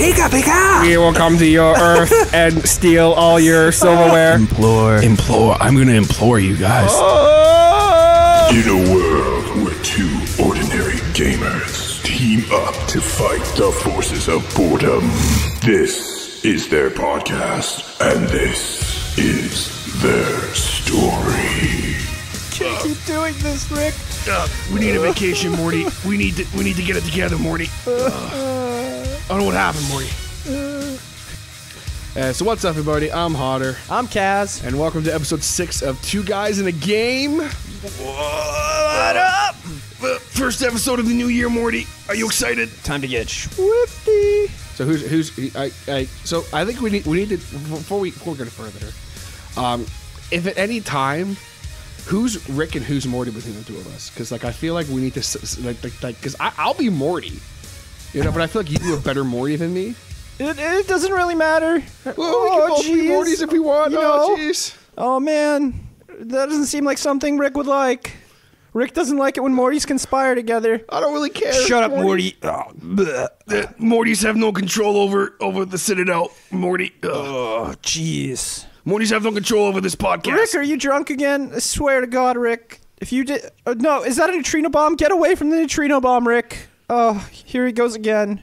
Pika Pika! We will come to your earth and steal all your silverware. Implore. Implore. I'm gonna implore you guys. In a world where two ordinary gamers team up to fight the forces of boredom, this is their podcast, and this is their story. Can't keep doing this, Rick. Uh, we need a vacation, Morty. We need to we need to get it together, Morty. Uh, I don't know what happened, Morty. Uh, so what's up, everybody? I'm Hotter, I'm Kaz. and welcome to episode six of Two Guys in a Game. What up? First episode of the new year, Morty. Are you excited? Time to get swifty. So who's who's I, I so I think we need we need to before we before we go further. Um, if at any time, who's Rick and who's Morty between the two of us? Because like I feel like we need to s- s- like like because I'll be Morty, you know, but I feel like you do a better Morty than me. It, it doesn't really matter. Well, we can both be jeez. Mortys if we want. You oh, jeez. Oh man, that doesn't seem like something Rick would like. Rick doesn't like it when Mortys conspire together. I don't really care. Shut up, Morty. Oh, Mortys have no control over over the Citadel. Morty. Ugh. Oh, jeez. Mortys have no control over this podcast. Rick, are you drunk again? I swear to God, Rick. If you did, uh, no, is that a neutrino bomb? Get away from the neutrino bomb, Rick. Oh, here he goes again.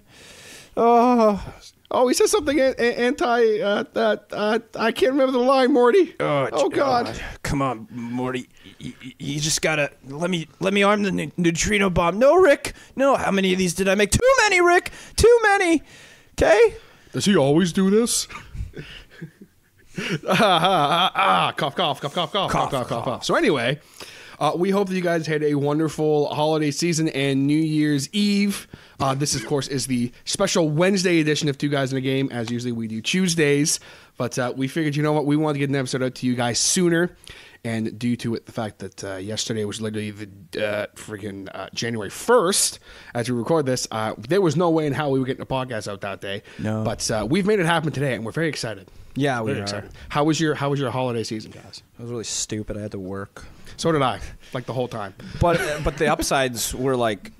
Oh, Oh, he says something a- a- anti. Uh, uh, uh, I can't remember the line, Morty. oh God. Come on, Morty. You, you just gotta let me let me arm the ne- neutrino bomb. No, Rick. No. How many of these did I make? Too many, Rick. Too many. Okay. Does he always do this? ah, ah, ah, ah, cough, cough, cough, cough, cough, cough, cough, cough, cough. So anyway, uh, we hope that you guys had a wonderful holiday season and New Year's Eve. Uh, this, of course, is the special Wednesday edition of Two Guys in a Game. As usually, we do Tuesdays, but uh, we figured, you know what, we wanted to get an episode out to you guys sooner. And due to it, the fact that uh, yesterday was literally the uh, freaking uh, January 1st, as we record this, uh, there was no way in how we were getting a podcast out that day. No. But uh, we've made it happen today, and we're very excited. Yeah, we Very are. excited. How was your How was your holiday season, guys? That was really stupid. I had to work. So did I, like the whole time. But uh, but the upsides were like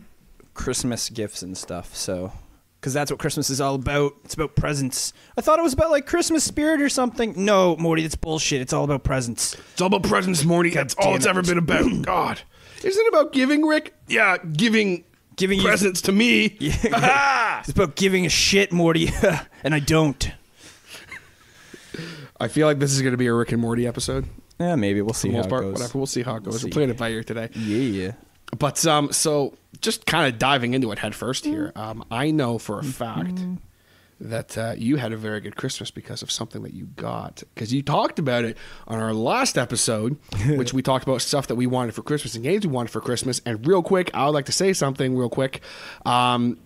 Christmas gifts and stuff. So. Because that's what Christmas is all about. It's about presents. I thought it was about like Christmas spirit or something. No, Morty, that's bullshit. It's all about presents. It's all about presents, Morty. That's all it's it. ever been about. God, isn't it about giving, Rick? Yeah, giving Giving you- presents to me. Yeah, It's about giving a shit, Morty, and I don't. I feel like this is going to be a Rick and Morty episode. Yeah, maybe we'll see For the how most it part, goes. whatever. We'll see how it goes. see. We're playing it by ear today. Yeah. Yeah. But um, so just kind of diving into it head first here. Um, I know for a fact that uh, you had a very good Christmas because of something that you got. Because you talked about it on our last episode, which we talked about stuff that we wanted for Christmas and games we wanted for Christmas. And real quick, I would like to say something real quick. Um,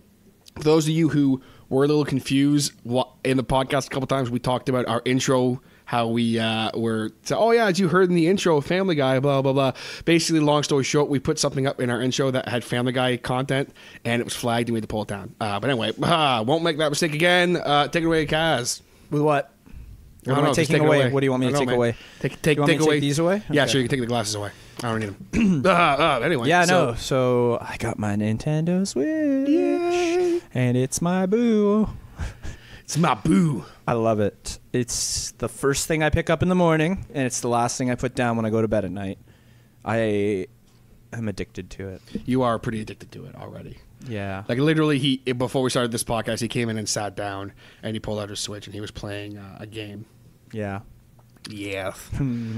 for those of you who were a little confused wha- in the podcast a couple times, we talked about our intro. How we uh, were, so, oh yeah, as you heard in the intro, Family Guy, blah blah blah. Basically, long story short, we put something up in our intro that had Family Guy content, and it was flagged, and we had to pull it down. Uh, but anyway, ah, won't make that mistake again. Uh, take it away, Kaz. With what? I What am I know, taking take it away? What do you want me to don't take know, away? man. Take take You want me take to take away these away? Yeah, sure. You can take the glasses away. I don't need them. uh, uh, anyway, Yeah, so- no. So I got my Nintendo Switch, and it's my boo. It's my boo. I love it. It's the first thing I pick up in the morning, and it's the last thing I put down when I go to bed at night. I am addicted to it. You are pretty addicted to it already. Yeah. Like literally, he before we started this podcast, he came in and sat down and he pulled out his Switch and he was playing uh, a game. yeah. Yeah.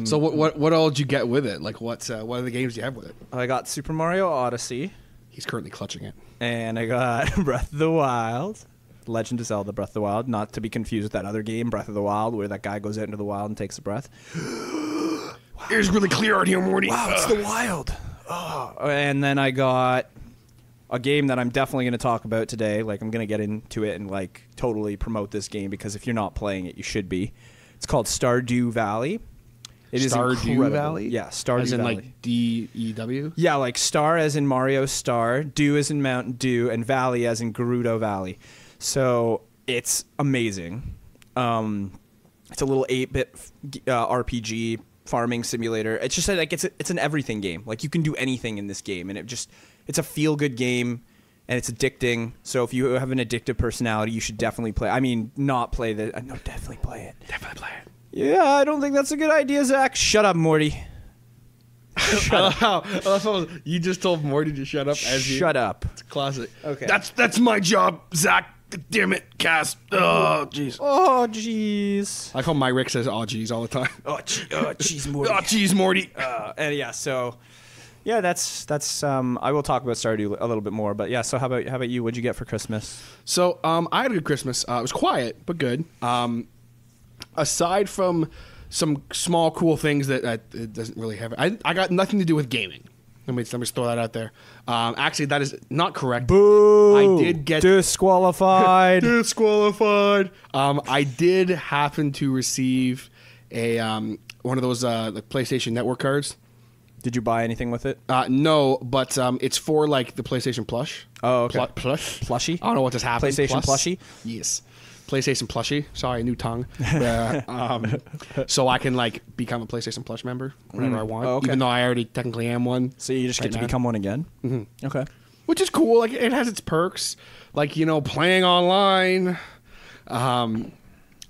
so what what what all did you get with it? Like what uh, what are the games you have with it? I got Super Mario Odyssey, He's currently clutching it. and I got Breath of the Wild. Legend of Zelda Breath of the Wild, not to be confused with that other game, Breath of the Wild, where that guy goes out into the wild and takes a breath. wow. It's really clear out here, Morty. Wow, it's the wild. Oh, and then I got a game that I'm definitely going to talk about today. Like I'm going to get into it and like totally promote this game because if you're not playing it, you should be. It's called Stardew Valley. It is Stardew incredible. Valley? Yeah, Stardew As in Valley. like D E W. yeah, like Star as in Mario Star, Dew as in Mountain Dew, and Valley as in Gerudo Valley. So it's amazing. Um, it's a little 8-bit uh, RPG farming simulator. It's just like it's a, it's an everything game. Like you can do anything in this game, and it just it's a feel good game. and it's addicting. So if you have an addictive personality, you should definitely play. I mean, not play the. uh, No, definitely play it. Definitely play it. Yeah, I don't think that's a good idea, Zach. Shut up, Morty. Shut love how, I love how you just told Morty to shut up as you. Shut up. It's classic. Okay. That's that's my job, Zach. Damn it, Cass. Oh, jeez. Oh, jeez. I call my Rick says, "Oh, jeez, all the time. Oh, jeez, oh, jeez, Morty. Oh, jeez, Morty. uh, and yeah, so yeah, that's that's. Um, I will talk about Stardew a little bit more, but yeah. So how about how about you? What'd you get for Christmas? So um, I had a good Christmas. Uh, it was quiet but good. Um, aside from some small cool things that, that it doesn't really have, I, I got nothing to do with gaming. Let me let me throw that out there. Um, actually, that is not correct. Boo! I did get disqualified. disqualified. Um, I did happen to receive a um, one of those uh, the PlayStation Network cards. Did you buy anything with it? Uh, no, but um, it's for like the PlayStation Plush. Oh, okay. Plu- plush. Plushie? I don't know what just happened. PlayStation plushie? Yes. PlayStation plushie. Sorry, new tongue. Uh, um, so I can like become a PlayStation Plush member whenever I want, Oh, okay. even though I already technically am one. So you just right get to now. become one again. Mm-hmm. Okay. which is cool. Like it has its perks, like you know, playing online. Um,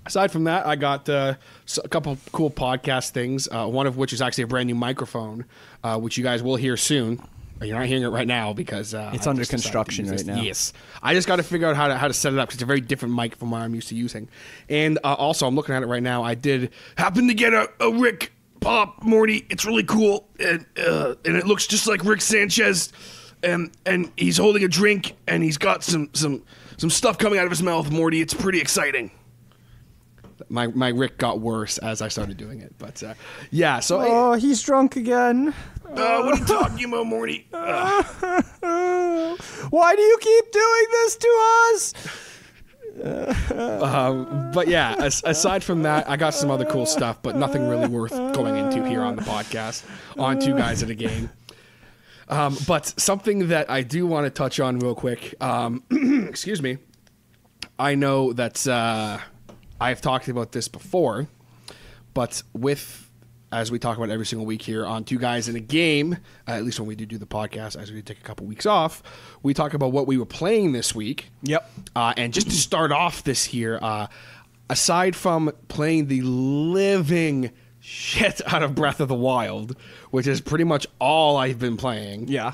aside from that, I got uh, s- a couple cool podcast things. Uh, one of which is actually a brand new microphone, uh, which you guys will hear soon. You're not hearing it right now because uh, It's I under just decided to construction right now. Yes, I just got to figure out how to how to set it up because it's a very different mic from what I'm used to using. And uh, also, I'm looking at it right now. I did happen to get a, a Rick Pop Morty. It's really cool, and uh, and it looks just like Rick Sanchez, and and he's holding a drink, and he's got some some some stuff coming out of his mouth. Morty, it's pretty exciting. My my Rick got worse as I started doing it, but uh, yeah. So Oh, he's drunk again. Uh, what are you talking about, Morty? Uh, Why do you keep doing this to us? Um, but yeah, as, aside from that, I got some other cool stuff, but nothing really worth going into here on the podcast on Two Guys at a Game. Um, but something that I do want to touch on real quick. Um, excuse me. I know that uh, I've talked about this before, but with as we talk about every single week here on Two Guys in a Game, uh, at least when we do do the podcast, as we take a couple weeks off, we talk about what we were playing this week. Yep. Uh, and just to start off this here, uh, aside from playing the living shit out of Breath of the Wild, which is pretty much all I've been playing. Yeah.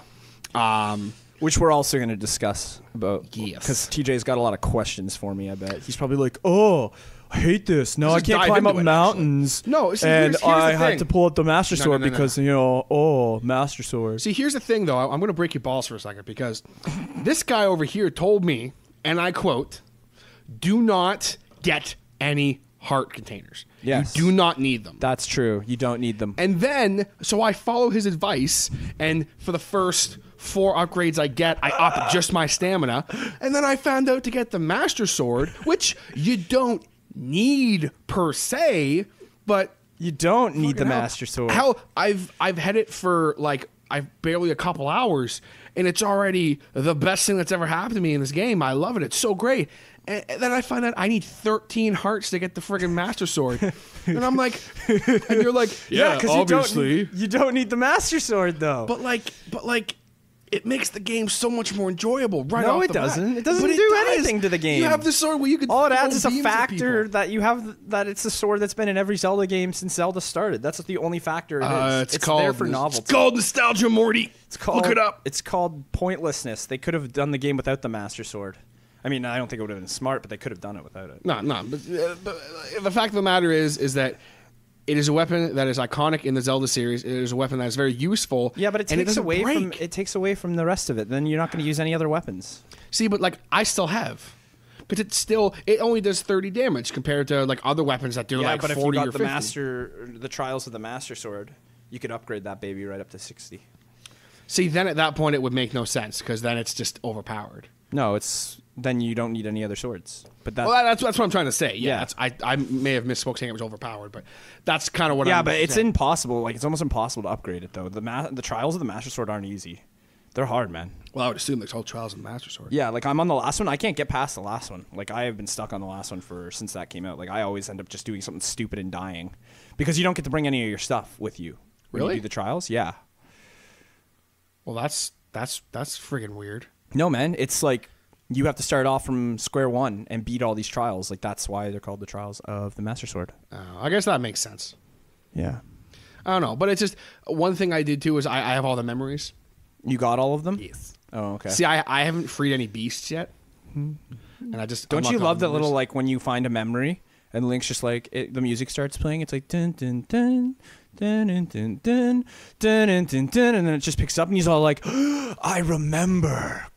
Um, Which we're also going to discuss about. Yes. Because TJ's got a lot of questions for me, I bet. He's probably like, oh, I hate this. No, I can't climb up it, mountains. No, see, and here's- here's I had to pull up the Master No, Sword no, no. because, you know, oh, Master Sword. see, here's the thing, though. I'm going to break your balls for a second because this guy over here told me, and I quote, do not get any heart containers. Yes. You do not need them. That's true. You don't need them. And then, so I follow his advice, and for the first four upgrades I get, I up just my stamina. And then I found out to get the Master Sword, which you don't need per se, but You don't need the fucking hell- Master Sword. Hell, I've I've had it for like I've barely a couple hours, and it's already the best thing that's ever happened to me in this game. I love it. It's so great. And, and then I find out I need 13 hearts to get the friggin' Master Sword, and I'm like, and you're like, yeah, 'cause obviously. You don't, you don't need the Master Sword, though. But like, but like, it makes the game so much more enjoyable. Right? No, it doesn't. It doesn't But do does. anything to the game. You have the sword where you can. All it adds is a factor that you have that it's the sword that's been in every Zelda game since Zelda started. That's the only factor it is. Uh, it's, called there for novelty. It's called nostalgia, Morty. It's called- Look it up. It's called pointlessness. They could have done the game without the Master Sword. I mean, I don't think it would have been smart, but they could have done it without it. No, no. But, uh, but uh, the fact of the matter is, is that it is a weapon that is iconic in the Zelda series. It is a weapon that is very useful. Yeah, but it takes doesn't away from it takes away from the rest of it. Then you're not going to use any other weapons. See, but like I still have, but it's still it only does thirty damage compared to like other weapons that do Yeah, like but if you got or the 50. master, the trials of the Master Sword, you could upgrade that baby right up to sixty. See, then at that point it would make no sense because then it's just overpowered. No, it's then you don't need any other swords. But that, Well, that's that's what I'm trying to say. Yeah, Yeah. that's- I I may have misspoke saying it was overpowered, but that's kind of what. yeah, I'm saying. Yeah, but it's impossible. Like it's almost impossible to upgrade it though. The ma- the trials of the Master Sword aren't easy. They're hard, man. Well, I would assume there's whole trials of the Master Sword. Yeah, like I'm on the last one. I can't get past the last one. Like I have been stuck on the last one for since that came out. Like I always end up just doing something stupid and dying because you don't get to bring any of your stuff with you. When Really? You do the trials, yeah. Well, that's that's that's friggin' weird. No, man, it's like you have to start off from square one and beat all these trials. Like that's why they're called the trials of the Master Sword. Uh, I guess that makes sense. Yeah. I don't know, but it's just one thing I did too is I, I have all the memories. You got all of them? Yes. Oh, okay. See, I, I haven't freed any beasts yet, and I just Don't you love that little like when you find a memory and Link's just like it, the music starts playing? It's like dun dun dun dun dun dun dun dun dun dun dun, and then it just picks up and he's all like, "I remember,"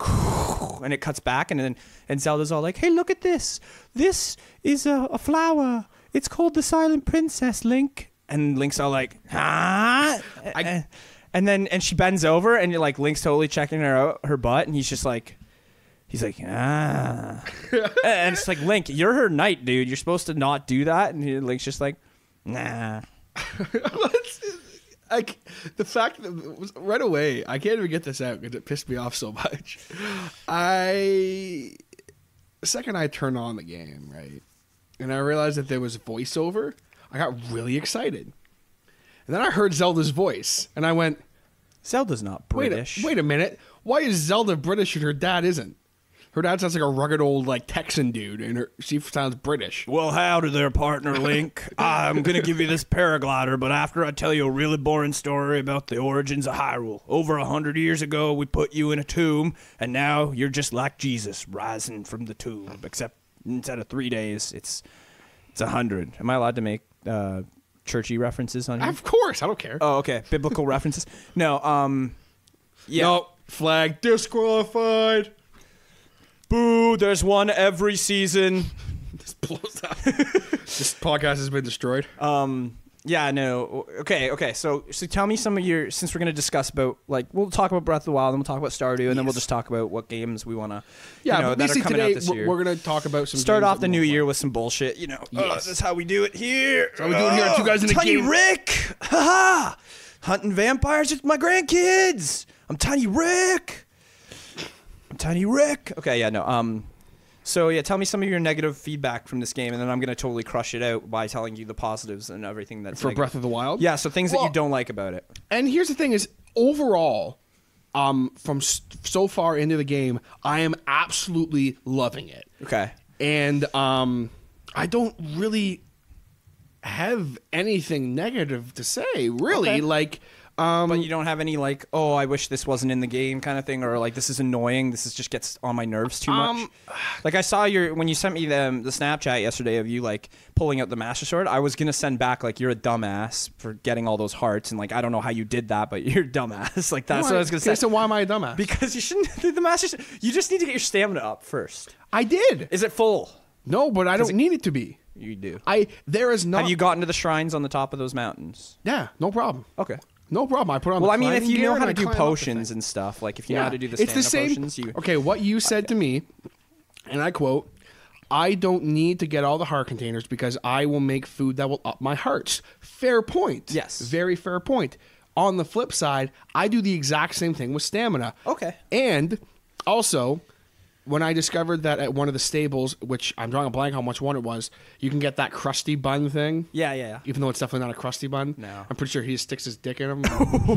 and it cuts back and then and Zelda's all like, "Hey, look at this! This is a, a flower. It's called the Silent Princess, Link." And Link's all like, "Huh?" I- and then and she bends over and you're like Link's totally checking her out her butt and he's just like. He's like, ah. and it's like, Link, you're her knight, dude. You're supposed to not do that. And Link's just like, nah. like the fact that right away I can't even get this out because it pissed me off so much. I the second I turned on the game, right, and I realized that there was voiceover, I got really excited. And then I heard Zelda's voice, and I went, Zelda's not "Wait, British. a, wait a minute! Why is Zelda British and her dad isn't? Her dad sounds like a rugged old like Texan dude, and her, she sounds British." Well, howdy their partner Link. I'm going to give you this paraglider, but after I tell you a really boring story about the origins of Hyrule. Over a hundred years ago, we put you in a tomb, and now you're just like Jesus, rising from the tomb. Except instead of three days, it's it's a hundred. Am I allowed to make uh, churchy references on here? Of course, I don't care. Oh, okay. Biblical references. No, um yeah. No, flag disqualified. Boo, there's one every season. This blows up. this podcast has been destroyed. Um yeah, no. Okay, okay. So so tell me some of your since we're going to discuss about like we'll talk about Breath of the Wild and we'll talk about Stardew and then we'll just talk about what games we want to yeah, you know, that are basically coming today out this we're- year. we're going to talk about some. Start off the new year with some bullshit, you know. Uh, Yes. that's how we do it here. how we do it here on Two Guys in a Tiny Game. Rick. Ha Hunting vampires with my grandkids. I'm Tiny Rick. Tiny Rick. Okay, yeah, no. Um so yeah, tell me some of your negative feedback from this game and then I'm going to totally crush it out by telling you the positives and everything that's for negative. Breath of the Wild. Yeah, so things that you don't like about it. and here's the thing: is overall, um, from so far into the game, I am absolutely loving it. Okay. and um, I don't really have anything negative to say. Really, Okay. like, um, But you don't have any like, oh, I wish this wasn't in the game kind of thing, or like this is annoying. This is just gets on my nerves too much. Um, like I saw your when you sent me the the Snapchat yesterday of you like pulling out the Master Sword. I was gonna send back like you're a dumbass for getting all those hearts, and like I don't know how you did that, but you're a dumbass. like that's what I was gonna say. So why am I a dumbass? because you shouldn't do the Master. You just need to get your stamina up first. I did. Is it full? No, but I don't need it to be. You do. I there is not. Have you gotten to the shrines on the top of those mountains? Yeah, no problem. Okay. No problem. I put on. Well, I mean, if you know how to do climb up the potions and stuff, like if you know how to do the it's the same. potions, you Okay, what you said to me, and I quote. I don't need to get all the heart containers because I will make food that will up my hearts. Fair point. Yes. Very fair point. On the flip side, I do the exact same thing with stamina. Okay. And also, when I discovered that at one of the stables, which I'm drawing a blank on which one it was, you can get that crusty bun thing. Yeah, yeah, yeah. Even though it's definitely not a crusty bun. No. I'm pretty sure he sticks his dick in them.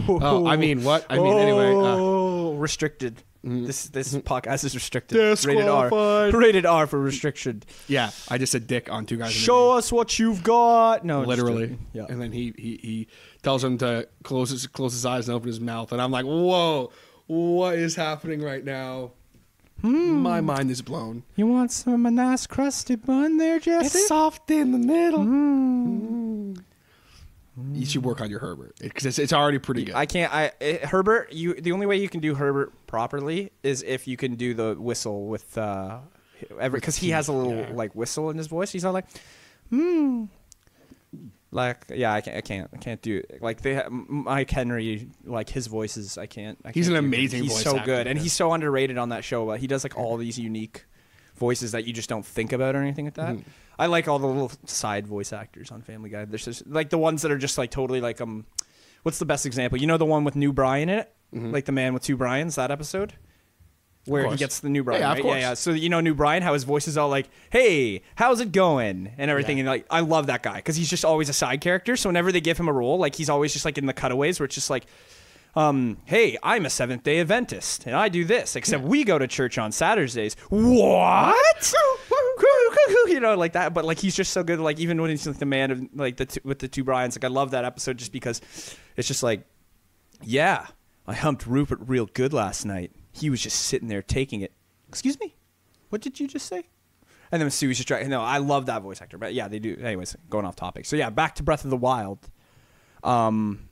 oh, I mean, what? I mean, anyway. Uh, Oh, restricted. This this podcast is restricted. Rated R. Rated R for restriction. yeah, I just said dick on two guys. Show us what you've got. No, literally. Yeah. And then he, he he tells him to close his close his eyes and open his mouth, and I'm like, whoa, what is happening right now? Hmm. My mind is blown. You want some of my nice crusty bun there, Jesse? soft in the middle. Hmm. You should work on your Herbert because it's, it's already pretty good. I can't. I eh, Herbert. You. The only way you can do Herbert properly is if you can do the whistle with uh, every because he has a little yeah. like whistle in his voice. He's not like, hmm. Like yeah, I can't, I can't, I can't do it. Like they, ha- Mike Henry, like his voices, I can't. I He's can't an amazing He's so good, and he's so underrated on that show. But he does like all these unique voices that you just don't think about or anything like that. Mm-hmm. I like all the little side voice actors on Family Guy. There's just like the ones that are just like totally like um, what's the best example? You know the one with New Brian in it, like the man with two Brians. That episode. Where he gets the new Brian, Yeah, yeah, of course. yeah, yeah. So you know, new Brian, how his voice is all like, "Hey, how's it going?" and everything, Yeah. and like, I love that guy because he's just always a side character. So whenever they give him a role, like he's always just like in the cutaways where it's just like, um, hey, I'm a Seventh Day Adventist, and I do this. Except we go to church on Saturdays. What? you know, like that. But like he's just so good. Like even when he's like the man of like the two, with the two Brian's. Like I love that episode just because it's just like, yeah, I humped Rupert real good last night. He was just sitting there taking it. Excuse me, what did you just say? And then Sue was just trying. No, I love that voice actor. But yeah, they do. Anyways, going off topic. So yeah, back to Breath of the Wild. Um,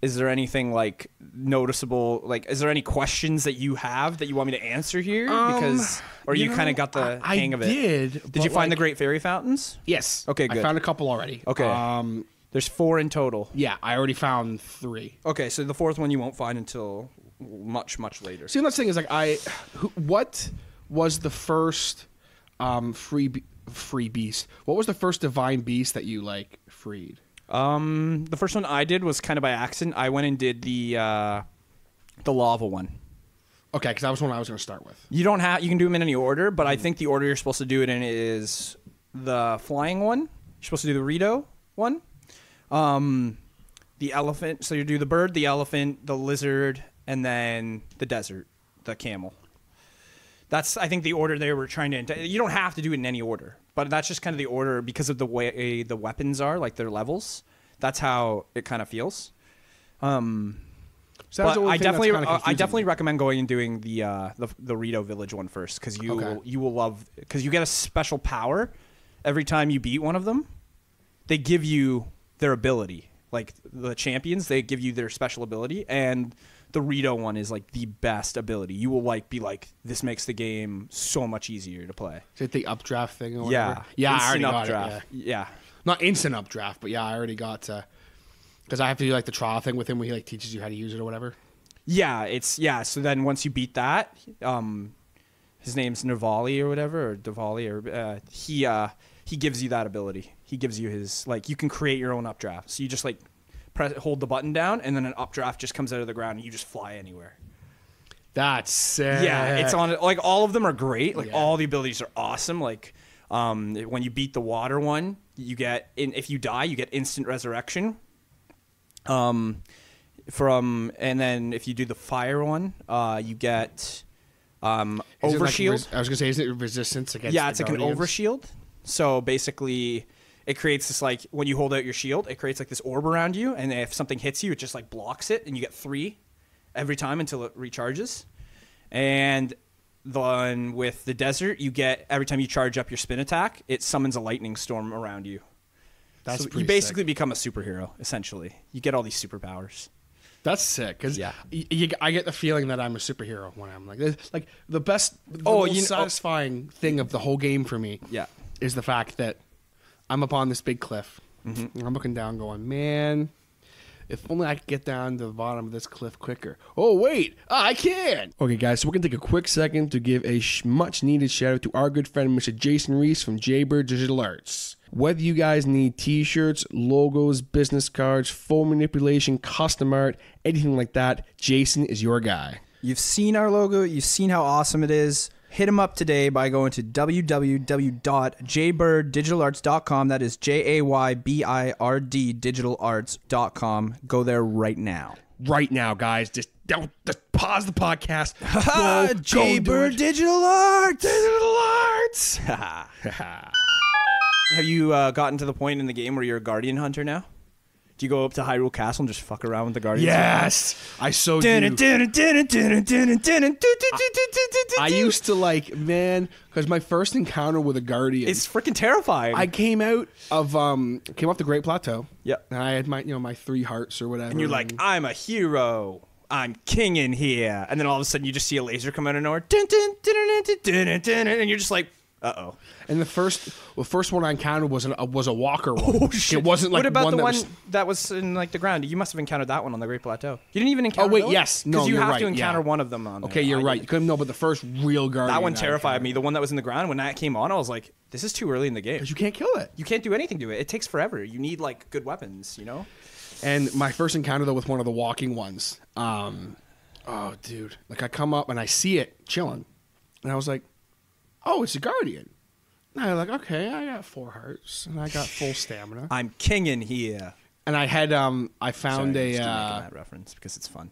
is there anything like noticeable? Like, is there any questions that you have that you want me to answer here? Because, or you, Um, you kind of got the I- I hang of it. did, Did you find the Great Fairy Fountains? Yes. Okay, good. I found a couple already. Okay. Um, There's four in total. yeah, I already found three. Okay, so the fourth one you won't find until much, much later. See, the thing is, like, I, who, what was the first um, free be- free beast? What was the first divine beast that you like freed? Um, the first one I did was kind of by accident. I went and did the uh, the lava one. Okay, because that was one I was going to start with. You don't have you can do them in any order, but I Hmm. think the order you're supposed to do it in is the flying one. You're supposed to do the Rito one. Um, the elephant. So you do the bird, the elephant, the lizard, and then the desert, the camel. That's I think the order they were trying to. You don't have to do it in any order, but that's just kind of the order because of the way the weapons are, like their levels. That's how it kind of feels. Um, So but I definitely, uh, I definitely recommend going and doing the uh, the the Rito Village one first because you Okay. will, you will love because you get a special power every time you beat one of them. They give you their ability, like the champions. They give you their special ability, and the Rito one is like the best ability. You will like be like, this makes the game so much easier to play. Is it the updraft thing or Yeah, whatever? Yeah, I already Instant got it. Yeah. yeah. Not instant updraft, but yeah, I already got. Because I have to do like the trial thing with him where he like teaches you how to use it or whatever. Yeah, it's yeah. So then once you beat that, um, his name's Navali or whatever, or Diwali, or uh, he uh, he gives you that ability. He gives you his like you can create your own updraft. So you just like press hold the button down, and then an updraft just comes out of the ground, and you just fly anywhere. That's sick. Yeah, it's on like all of them are great. Like Yeah. all the abilities are awesome. Like um, when you beat the water one, you get in, if you die, you get instant resurrection. Um, from and then if you do the fire one, uh, you get um Is it like res- I was gonna say, is it resistance against? yeah, it's like an overshield. So basically, it creates this like when you hold out your shield, it creates like this orb around you, and if something hits you, it just like blocks it, and you get three every time until it recharges. And then with the desert, you get every time you charge up your spin attack, it summons a lightning storm around you. That's so you basically sick. become a superhero essentially. You get all these superpowers. That's sick because Yeah. I get the feeling that I'm a superhero when I'm like this. Like the best, the Oh, most you know- oh. satisfying thing of the whole game for me. Yeah. is the fact that I'm up on this big cliff. Mm-hmm. And I'm looking down, going, man. If only I could get down to the bottom of this cliff quicker. Oh, wait, I can. Okay, guys, so we're going to take a quick second to give a sh- much needed shout out to our good friend, Mr. Jason Reese from Jaybird Digital Arts. Whether you guys need t shirts, logos, business cards, phone manipulation, custom art, anything like that, Jason is your guy. You've seen our logo, you've seen how awesome it is. Hit him up today by going to www.jaybirddigitalarts.com. That is J A Y B I R D digitalarts.com. Go there right now. Right now, guys, just don't just pause the podcast. Go, go do Jaybird it. Digital Arts. Digital Arts. Have you uh, gotten to the point in the game where you're a guardian hunter now? Do you go up to Hyrule Castle and just fuck around with the Guardians? Yes, I so do. I used to like man because my first encounter with a Guardian it's freaking terrifying. I came out of um came off the Great Plateau. Yep, and I had my you know my three hearts or whatever. And you're like, I'm a hero. I'm king in here, and then all of a sudden you just see a laser come out of nowhere, and you're just like, uh oh and the first, well, first one I encountered was an, uh, was a walker one. It wasn't like what about one the that one was. that was in like the ground? You must have encountered that one on the Great Plateau. You didn't even encounter. Oh, wait, those? yes. No, you you're have right, to encounter yeah. one of them on. there. Okay, you're I right. You couldn't know, but the first real guardian. That one terrified me. The one that was in the ground when that came on, I was like, this is too early in the game. 'Cause you can't kill it. You can't do anything to it. It takes forever. You need like good weapons, you know? And my first encounter though with one of the walking ones, um, oh dude, like I come up and I see it chilling, and I was like, oh, it's a guardian. I was like, okay, I got four hearts and I got full stamina. I'm king in here. and I had um I Sorry, found I'm a just uh, making that reference because it's fun.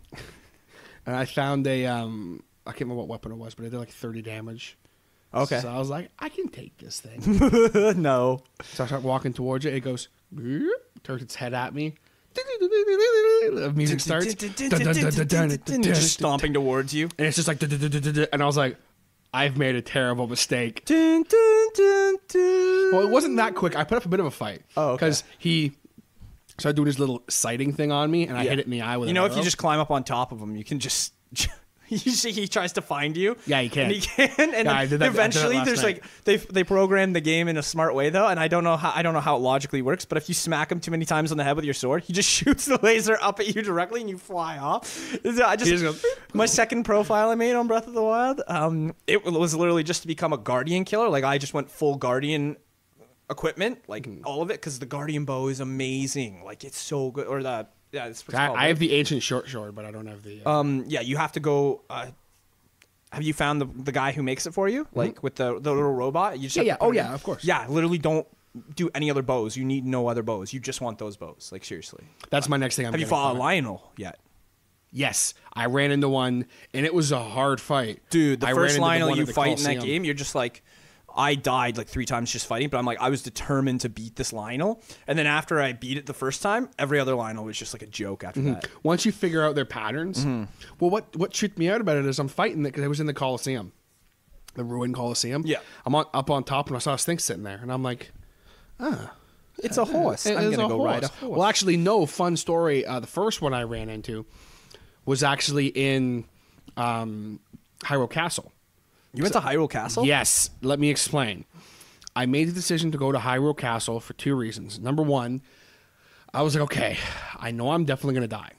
and I found a um I can't remember what weapon it was, but it did like thirty damage. Okay. So I was like, I can take this thing. no. so I start walking towards it. It goes, turns its head at me. Music starts. just stomping towards you. And it's just like, and I was like, I've made a terrible mistake. Dun, dun, dun. Well, it wasn't that quick. I put up a bit of a fight. Oh, okay. Because he started doing his little sighting thing on me, and I Yeah. hit it in the eye with You know, if you just climb up on top of him, you can just. You see, he tries to find you. Yeah, he can. And he can. And Yeah, then I did that- I did that eventually, there's night. like they they programmed the game in a smart way though, and I don't know how I don't know how it logically works. But if you smack him too many times on the head with your sword, he just shoots the laser up at you directly, and you fly off. I just, just goes, my second profile I made on Breath of the Wild, um, it was literally just to become a guardian killer. Like I just went full guardian equipment, like Mm-hmm. all of it, because the guardian bow is amazing. Like it's so good. Or the yeah, it's what's I, called, I right? have the ancient short sword, but I don't have the. Uh, Um, yeah, you have to go. Uh, have you found the the guy who makes it for you, like with the the little robot? You just Mm-hmm. Yeah, yeah. Oh, yeah, in- of course. Yeah, literally don't do any other bows. You need no other bows. You just want those bows. Like seriously. that's my next thing. I'm Have you fought a. Lynel yet? Yes, I ran into one, and it was a hard fight, Dude, the I first Lynel you fight in that game, you're just like, I died like three times just fighting, but I'm like, I was determined to beat this Lynel. And then after I beat it the first time, every other Lynel was just like a joke after Mm-hmm. that. Once you figure out their patterns, Mm-hmm. well, what what tricked me out about it is I'm fighting it because I was in the Coliseum, the ruined Coliseum. Yeah. I'm on up on top, and I saw a Sphinx sitting there, and I'm like, ah. It's a horse. It I'm gonna go ride a horse. horse. Well, actually, no. Fun story. Uh, the first one I ran into was actually in um, Hyrule Castle. You went to Hyrule Castle? Yes. Let me explain. I made the decision to go to Hyrule Castle for two reasons. Number one, I was like, okay, I know I'm definitely gonna die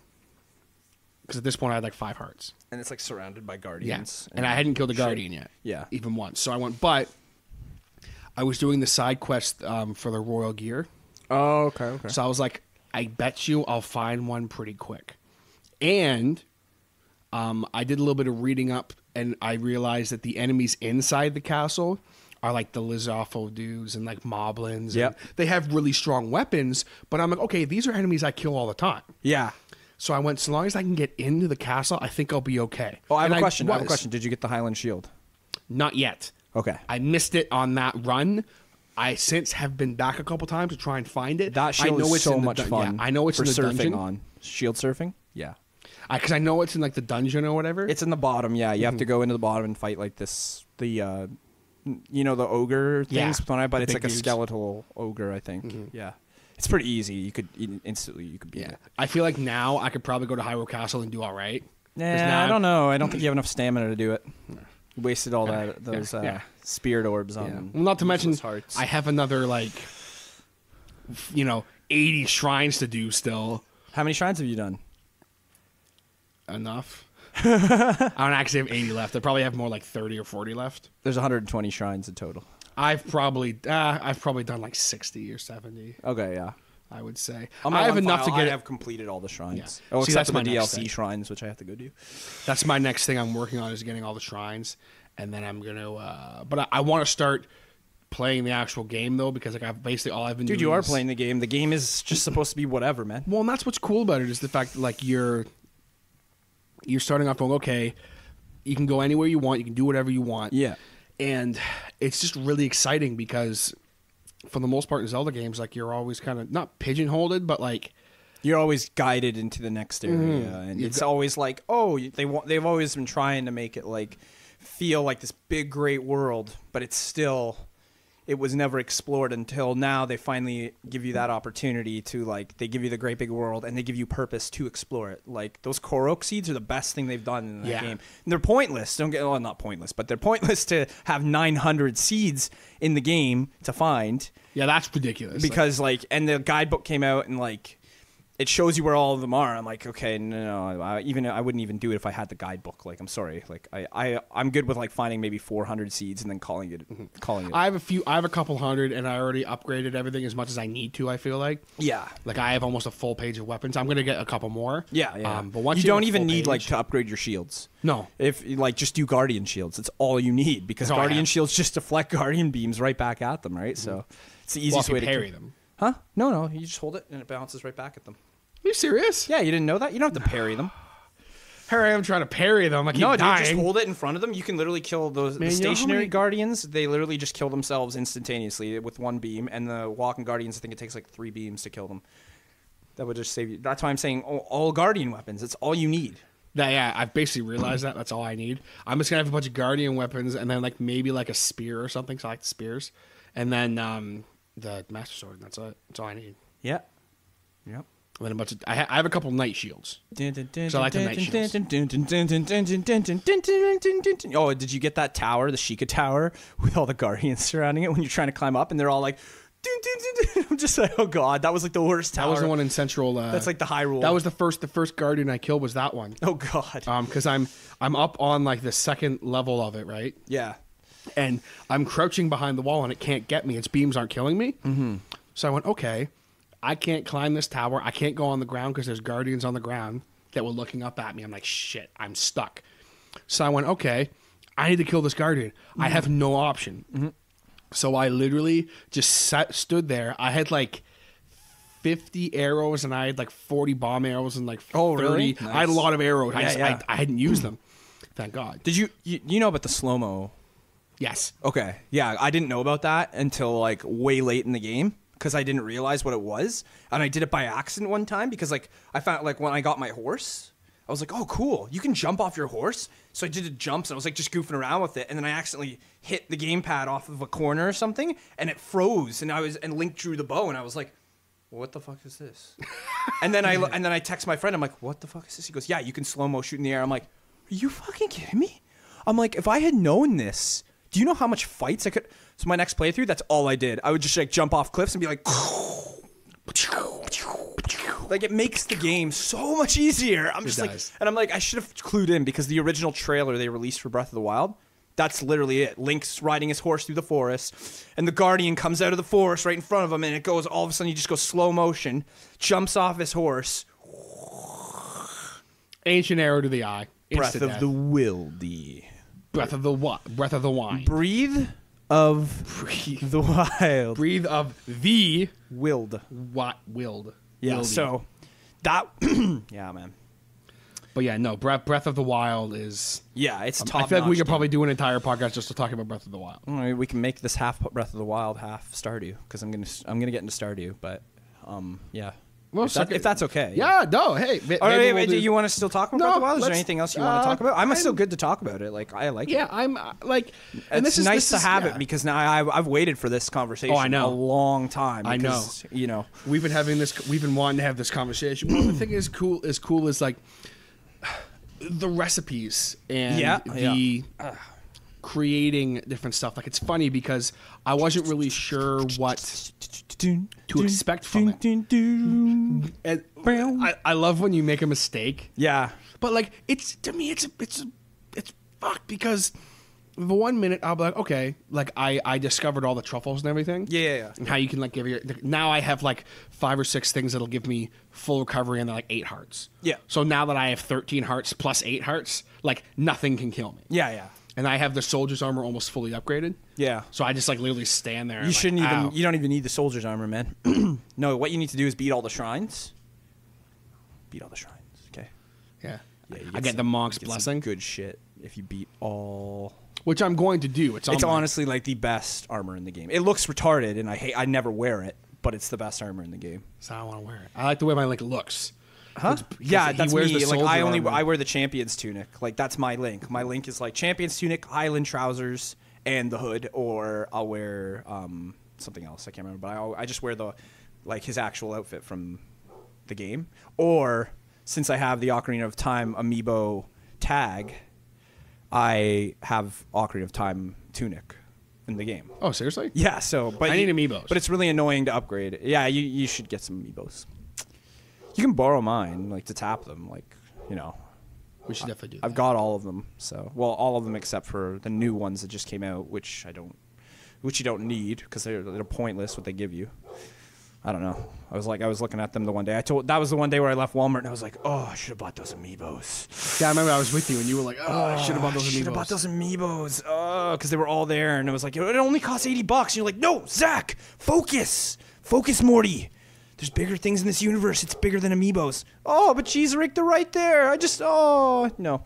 because at this point I had like five hearts. And it's like surrounded by guardians. Yeah, guardians. and I hadn't killed a Shit. guardian yet. Yeah. even once. So I went, but I was doing the side quest um, for the royal gear. Oh, okay, okay. So I was like, I bet you I'll find one pretty quick. And um, I did a little bit of reading up, and I realized that the enemies inside the castle are like the Lizalfo dudes and like moblins. Yep. They have really strong weapons, but I'm like, okay, these are enemies I kill all the time. Yeah. So I went, so long as I can get into the castle, I think I'll be okay. Oh, I have And a question. I have a question. Did you get the Hylian Shield? Not yet. Okay. I missed it on that run. I since have been back a couple times to try and find it. That I know is it's so much dun- fun. yeah, I know it's for in the surfing dungeon. on shield surfing. Yeah, because I know it's in like the dungeon or whatever. it's in the bottom. Yeah, you have to go into the bottom and fight like this. The uh, you know the ogre things, Yeah, things, but the it's big like a skeletal ogre. I think. Yeah, it's pretty easy. You could instantly you could beat yeah. it. I feel like now I could probably go to Hyrule Castle and do all right. Nah, now I don't know. I don't think you have enough stamina to do it. You wasted all that those yeah, uh, yeah. spirit orbs Yeah. on. Well, not to mention, hearts. I have another like, you know, eighty shrines to do still. How many shrines have you done? Enough. I don't actually have eighty left. I probably have more like thirty or forty left. There's 120 shrines in total. I've probably, uh, I've probably done like sixty or seventy. Okay, yeah. I would say. On my I have one enough to get I have completed all the shrines. Yeah. Oh, See, except that's for my the next DLC thing. shrines, which I have to go do. That's my next thing I'm working on is getting all the shrines, and then I'm gonna. Uh, but I, I want to start playing the actual game though because like I've basically all I've been. Doing. Dude, doing you are is- playing the game. The game is just supposed to be whatever, man. Well, and that's what's cool about it is the fact that like you're you're starting off going okay, you can go anywhere you want, you can do whatever you want. Yeah. and it's just really exciting because for the most part in Zelda games, like you're always kind of not pigeonholed, but like You're always guided into the next area, Mm-hmm. and it's always like, oh, they want. They've always been trying to make it like feel like this big, great world, but it's still. It was never explored until now. They finally give you that opportunity to like. They give you the great big world, and they give you purpose to explore it. Like those Korok seeds are the best thing they've done in that Yeah. game. And they're pointless. Don't get well, not pointless, but they're pointless to have 900 seeds in the game to find yeah, that's ridiculous. Like, because like and the guidebook came out and like it shows you where all of them are i'm like okay no, no I, even i wouldn't even do it if i had the guidebook like i'm sorry like i, I i'm good with like finding maybe 400 seeds and then calling it calling it I have a few, I have a couple hundred, and I already upgraded everything as much as I need to. I feel like. yeah Like I have almost a full page of weapons. I'm gonna get a couple more. yeah yeah Um, but once you, you, don't even need like to upgrade your shields No. if like just do guardian shields it's all you need because That's guardian shields just deflect guardian beams right back at them right so it's the well, easiest you way to carry them. Huh? No, no. You just hold it and it bounces right back at them. Are you serious? Yeah, you didn't know that? You don't have to parry them. Here I am trying to parry them. I keep No, dude, dying. just hold it in front of them. You can literally kill those Man, the you know stationary many- guardians. They literally just kill themselves instantaneously with one beam, and the walking guardians, I think it takes like three beams to kill them. That would just save you. That's why I'm saying all, all guardian weapons. It's all you need. That, yeah, I've basically realized that. That's all I need. I'm just gonna have a bunch of guardian weapons and then like maybe like a spear or something. So I like the spears, and then um, the master sword. And that's it. That's all I need. Yeah. Yep. And then a bunch of I, ha- I have a couple knight shields. So I like the knight shields. Oh, did you get that tower, the Sheikah Tower, with all the guardians surrounding it when you're trying to climb up, and they're all like. I'm just like, oh god, that was like the worst tower. That was the one in central. Uh, That's like the Hyrule. That was the first. The first guardian I killed was that one. Oh god. Um, because I'm I'm up on like the second level of it, right? yeah. and I'm crouching behind the wall and it can't get me. Its beams aren't killing me. Mm-hmm. So I went, okay, I can't climb this tower. I can't go on the ground because there's guardians on the ground that were looking up at me. I'm like, shit, I'm stuck. So I went, okay, I need to kill this guardian. I mm-hmm. have no option. Mm-hmm. So I literally just sat, stood there. I had like 50 arrows and I had like 40 bomb arrows and like 30. Oh, really? I had a lot of arrows. I, just, yeah. I, I hadn't used them. Thank God. Did you, you you know about the slow mo? Yes. Okay. Yeah, I didn't know about that until like way late in the game because I didn't realize what it was, and I did it by accident one time because like I found like when I got my horse, I was like, oh cool, you can jump off your horse. So I did the jumps and I was like just goofing around with it, and then I accidentally hit the gamepad off of a corner or something, and it froze, and I was and Link drew the bow, and I was like. What the fuck is this? and then I and then I text my friend. I'm like, "What the fuck is this?" He goes, "Yeah, you can slow mo shoot in the air." I'm like, "Are you fucking kidding me?" I'm like, if I had known this, do you know how much fights I could? So my next playthrough, that's all I did. I would just like jump off cliffs and be like, like it makes the game so much easier. I'm just like, and I'm like, I should have clued in because the original trailer they released for Breath of the Wild. That's literally it. Link's riding his horse through the forest, and the Guardian comes out of the forest right in front of him, and it goes all of a sudden. You just go slow motion, jumps off his horse. Ancient arrow to the eye. Breath of death. the Wildy. breath of the what? Breath of the wine. Breathe of breathe. the wild. Breathe of the Willed. what willed. Yeah. Wildy. So that. yeah, man. but yeah, no. Breath Breath of the Wild is. Yeah, it's top. I feel like we could probably do an entire podcast just to talk about Breath of the Wild. We can make this half Breath of the Wild, half Stardew, because I'm gonna I'm gonna get into Stardew, but um yeah. Well, if, that- if that's okay. Yeah, no. Hey, ma- All right, we'll wait, do- you want to still talk about No, the Wild? Is there anything else you want uh, to talk about? I'm, still I'm- good to talk about it. Like I like. It. Yeah, it. I'm uh, like. It's And this is nice this to is- have yeah. it because now I, I've waited for this conversation. Oh, I know. a long time. I know. You know. we've been having this we've been wanting to have this conversation the thing is cool is cool is like the recipes and Yeah, the creating different stuff like it's funny because i wasn't really sure what to expect from it. and I, I love when you make a mistake Yeah. but like it's to me it's it's it's fucked because the one minute I'll be like okay like I I discovered all the truffles and everything Yeah, yeah, yeah. and how you can like give your now I have like five or six things that'll give me full recovery and they're like eight hearts Yeah. so now that I have thirteen hearts plus eight hearts like nothing can kill me Yeah, yeah. And I have the soldier's armor almost fully upgraded Yeah. so I just like literally stand there You shouldn't even. ow. You don't even need the soldier's armor, man. no, what you need to do is beat all the shrines. Beat all the shrines. Okay. yeah, Yeah, you I get some- the monk's get blessing Good shit. If you beat all, which I'm going to do it's, it's my- honestly like the best armor in the game. It looks retarded, and I hate. I never wear it, but it's the best armor in the game. so I want to wear it I like the way my like looks Huh? Yeah, that's me. Like I only armor. I wear the champion's tunic. Like that's my link. My link is like champion's tunic, Hylian trousers, and the hood, or I'll wear um, something else. I can't remember, but I I just wear the like his actual outfit from the game. Or since I have the Ocarina of Time amiibo tag, I have Ocarina of Time tunic in the game. Oh, seriously? Yeah, so but I need amiibos. But it's really annoying to upgrade. Yeah, you you should get some amiibos. You can borrow mine, like to tap them, like you know. We should definitely do. I've that. got all of them. So well, all of them except for the new ones that just came out, which I don't, which you don't need because they're they're pointless. What they give you. I don't know. I was like, I was looking at them the one day. I told that was the one day where I left Walmart and I was like, oh, I should have bought those amiibos. Yeah, I remember I was with you and you were like, "Oh, I should have bought oh, those Should amiibos." have bought those amiibos. Oh, because they were all there, and it was like it only costs eighty bucks. And you're like, no, Zach, focus, Focus, Morty. There's bigger things in this universe. It's bigger than amiibos. Oh, but Cheese Rick, they're right there. I just, oh, no.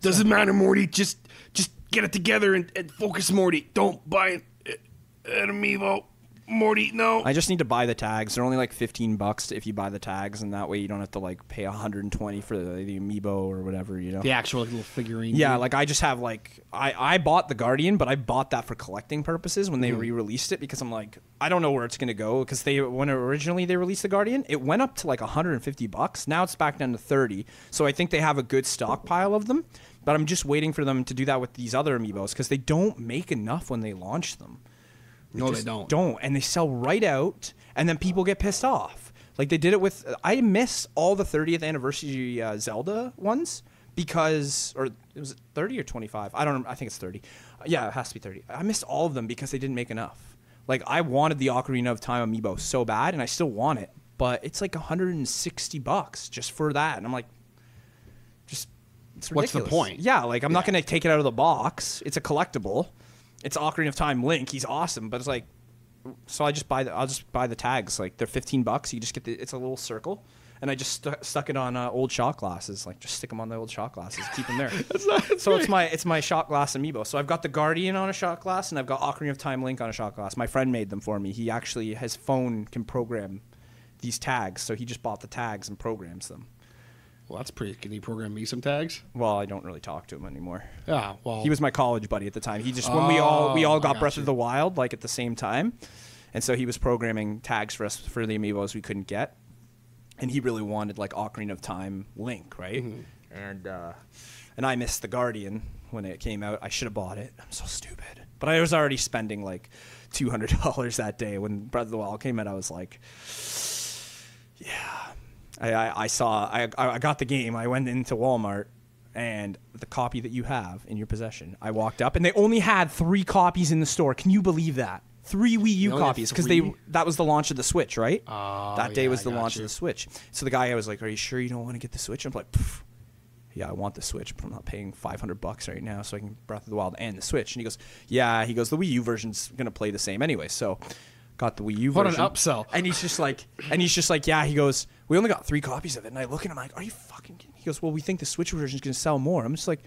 Doesn't matter, Morty. Just just get it together and, and focus, Morty. Don't buy an, an amiibo, Morty. No. I just need to buy the tags. They're only like 15 bucks if you buy the tags, and that way you don't have to like pay 120 for the, the amiibo or whatever, you know? the actual like, little figurine. Yeah, like I just have like I I bought the Guardian, but I bought that for collecting purposes when they mm-hmm. re-released it because I'm like I don't know where it's gonna go because they when originally they released the Guardian, it went up to like 150 bucks. Now it's back down to 30. So I think they have a good stockpile of them, but I'm just waiting for them to do that with these other amiibos because they don't make enough when they launch them. No, they don't. Don't, and they sell right out, and then people get pissed off. Like they did it with. I miss all the 30th anniversary uh, Zelda ones because, or it was 30 or 25. I don't. know. I think it's 30. Uh, yeah, it has to be 30. I missed all of them because they didn't make enough. Like I wanted the Ocarina of Time amiibo so bad, and I still want it, but it's like 160 bucks just for that, and I'm like, just. It's What's the point? Yeah, like I'm not gonna take it out of the box. It's a collectible. It's Ocarina of Time Link. He's awesome, but it's like so I just buy the I'll just buy the tags like they're 15 bucks. You just get the it's a little circle and I just stu- stuck it on uh, old shot glasses. Like just stick them on the old shot glasses, keep them there. so it's my it's my shot glass amiibo. So I've got the Guardian on a shot glass and I've got Ocarina of Time Link on a shot glass. My friend made them for me. He actually his phone can program these tags, so he just bought the tags and programs them. Well, that's pretty. Can you program me some tags? Well, I don't really talk to him anymore. Yeah. Well, He was my college buddy at the time. He just when we all we Oh, all got got Breath you. of the Wild like at the same time, and so he was programming tags for us for the amiibos we couldn't get, and he really wanted like Ocarina of Time Link, right? Mm-hmm. And uh, and I missed the Guardian when it came out. I should have bought it. I'm so stupid. But I was already spending like two hundred dollars that day when Breath of the Wild came out. I was like, yeah. I, I, I saw I, I got the game. I went into Walmart and the copy that you have in your possession. I walked up and they only had three copies in the store. Can you believe that? Three Wii U copies because they that was the launch of the Switch, right? Oh, that day yeah, was the launch you. of the Switch. So the guy I was like, "Are you sure you don't want to get the Switch?" I'm like, "Pff, "Yeah, I want the Switch, but I'm not paying 500 bucks right now, so I can Breath of the Wild and the Switch." And he goes, "Yeah." He goes, "The Wii U version's gonna play the same anyway." So got the Wii U version. What an upsell. And he's just like, and he's just like, yeah. He goes, we only got three copies of it, and I look at him like, are you fucking? Kidding? He goes, well, we think the Switch version is going to sell more. I'm just like,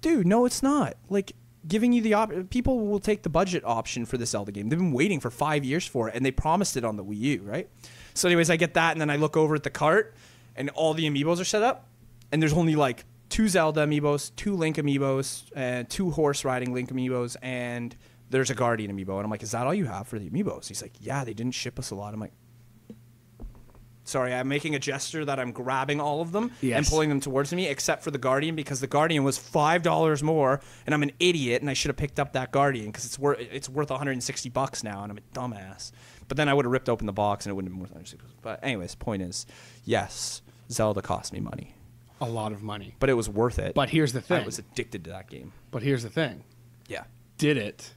dude, no, it's not. Like giving you the op- people will take the budget option for the Zelda game. They've been waiting for five years for it, and they promised it on the Wii U, right? So, anyways, I get that, and then I look over at the cart, and all the amiibos are set up, and there's only like two Zelda amiibos, two Link amiibos, and two horse riding Link amiibos, and there's a Guardian amiibo. And I'm like, is that all you have for the amiibos? He's like, yeah, they didn't ship us a lot. I'm like, sorry, I'm making a gesture that I'm grabbing all of them and pulling them towards me, except for the Guardian because the Guardian was five dollars more, and I'm an idiot, and I should have picked up that Guardian because it's worth it's worth 160 bucks now, and I'm a dumbass. But then I would have ripped open the box, and it wouldn't have been worth 160. bucks. But anyways, point is, yes, Zelda cost me money, a lot of money. but it was worth it. But here's the thing: I was addicted to that game. But here's the thing. Yeah. Did it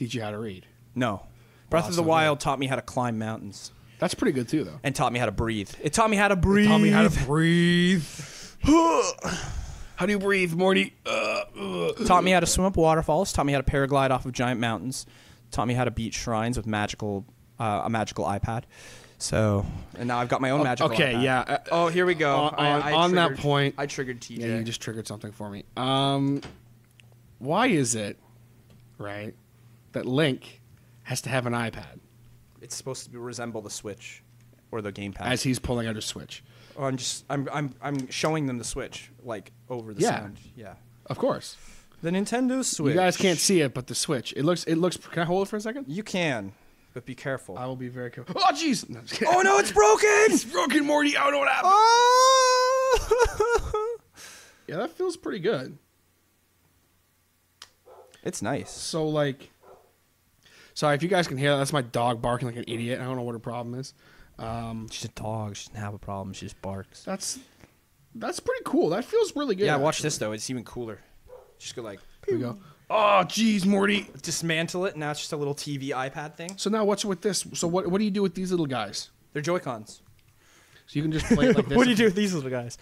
teach you how to read? No. Breath of the Awesome, Wild taught me how to climb mountains That's pretty good too, though. and taught me how to breathe. It taught me how to breathe. Taught me how to breathe. how do you breathe, Morty? Uh, uh. taught me how to swim up waterfalls. Taught me how to paraglide off of giant mountains. Taught me how to beat shrines with magical uh, a magical iPad. So and now I've got my own magical. okay, iPad. yeah, uh, oh, here we go. on- I- I on that triggered- point- I triggered TJ. Yeah, you just triggered something for me. Um, why is it, right, that Link has to have an iPad it's supposed to be, resemble the Switch or the gamepad. as he's pulling out his Switch? oh, I'm just I'm I'm I'm showing them the Switch like over the Yeah. sound. Yeah. Of course. The Nintendo Switch. You guys can't see it, but the Switch. It looks. It looks. Can I hold it for a second? You can, but be careful. I will be very careful. Oh, jeez. No, I'm just kidding. oh no, it's broken. it's broken, Morty. I don't know what happened. oh. Yeah, that feels pretty good. it's nice. So like, sorry if you guys can hear that. That's my dog barking like an idiot. I don't know what her problem is. Um, She's a dog. She doesn't have a problem. She just barks. that's that's pretty cool. That feels really good. Yeah, watch actually. this though. It's even cooler. Just go like Here we go. Oh, jeez, Morty. dismantle it. Now it's just a little TV iPad thing. So now what's with this? So what what do you do with these little guys? They're Joy Cons. So you can just play it like this. What do you do with these little guys?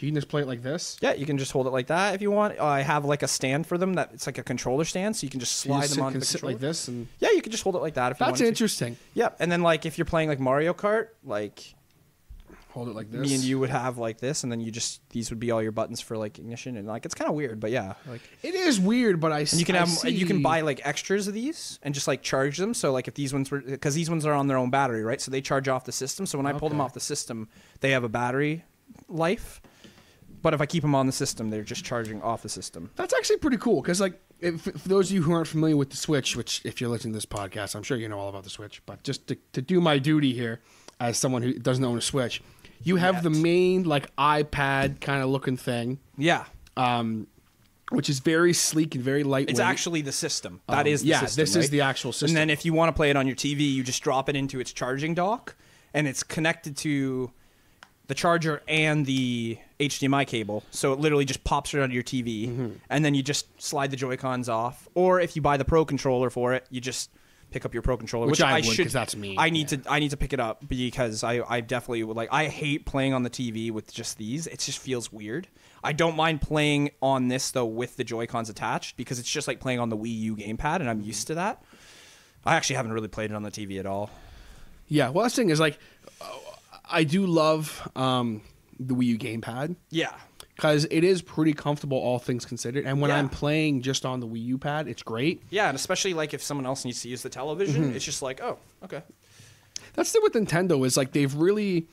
You can just play it like this. Yeah, you can just hold it like that if you want. Uh, I have like a stand for them that it's like a controller stand, so you can just You slide just them sit, onto can the sit controller. like this, and Yeah, you can just hold it like that if you that's want. interesting. Yeah, and then like if you're playing like Mario Kart, like Hold it like this. me and you would have like this, and then you just these would be all your buttons for like ignition, and like it's kind of weird, but yeah, like It is weird, but I. and you can have uh, you can buy like extras of these and just like charge them. So like if these ones were because these ones are on their own battery, right? So they charge off the system. So when I pull them off the system, they have a battery life. But if I keep them on the system, they're just charging off the system. That's actually pretty cool because, like, if, for those of you who aren't familiar with the Switch, which if you're listening to this podcast, I'm sure you know all about the Switch, but just to, to do my duty here as someone who doesn't own a Switch, you have the main like iPad kind of looking thing, Yeah, um, which is very sleek and very lightweight. It's actually the system. That Um, is the yeah, system, this is the actual system. And then if you want to play it on your TV, you just drop it into its charging dock, and it's connected to the charger and the HDMI cable. So it literally just pops right onto your TV, Mm-hmm. and then you just slide the Joy Cons off. Or if you buy the Pro controller for it, you just pick up your Pro controller, Which which, I would, should. that's me, I need to. I need to pick it up because I. I definitely would like. I hate playing on the TV with just these. It just feels weird. I don't mind playing on this though with the Joy Cons attached because it's just like playing on the Wii U gamepad, and I'm used to that. I actually haven't really played it on the TV at all. yeah. Well, that's the thing is like, I do love um, the Wii U gamepad. Yeah. because it is pretty comfortable, all things considered. And when Yeah. I'm playing just on the Wii U pad, it's great. Yeah, and especially like if someone else needs to use the television, Mm-hmm. it's just like, oh, okay. That's the thing with Nintendo is like they've really,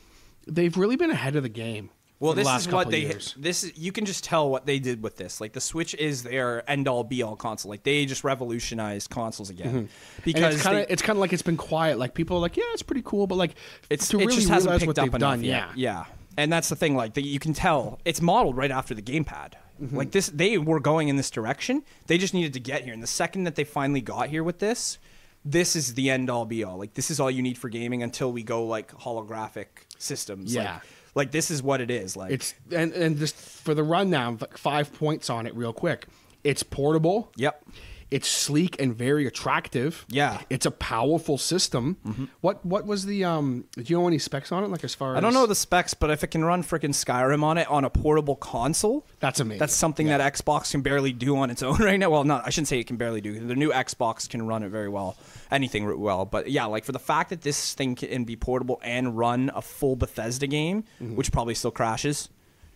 they've really been ahead of the game. Well, this is what they years. this is, you can just tell what they did with this. Like the Switch is their end all be all console. Like they just revolutionized consoles again Mm-hmm. Because it's kind of it's kind of like it's been quiet. Like people are like, yeah, it's pretty cool, but like it's to it really just hasn't picked up enough done. Yeah, yeah, and that's the thing. Like the, you can tell it's modeled right after the gamepad. Mm-hmm. Like this, they were going in this direction. They just needed to get here, and the second that they finally got here with this, this is the end all be all. Like this is all you need for gaming until we go like holographic systems. Yeah. like, like this is what it is. Like it's and and just for the rundown, five points on it, real quick. It's portable. yep. It's sleek and very attractive. Yeah. Mm-hmm. it's a powerful system. What what was the um? Do you know any specs on it? Like as far as I don't know the specs, but if it can run freaking Skyrim on it on a portable console, That's amazing. That's something that Xbox can barely do on its own right now. Well, not I shouldn't say it can barely do. The new Xbox can run it very well, anything well. But yeah, like for the fact that this thing can be portable and run a full Bethesda game, Mm-hmm. which probably still crashes,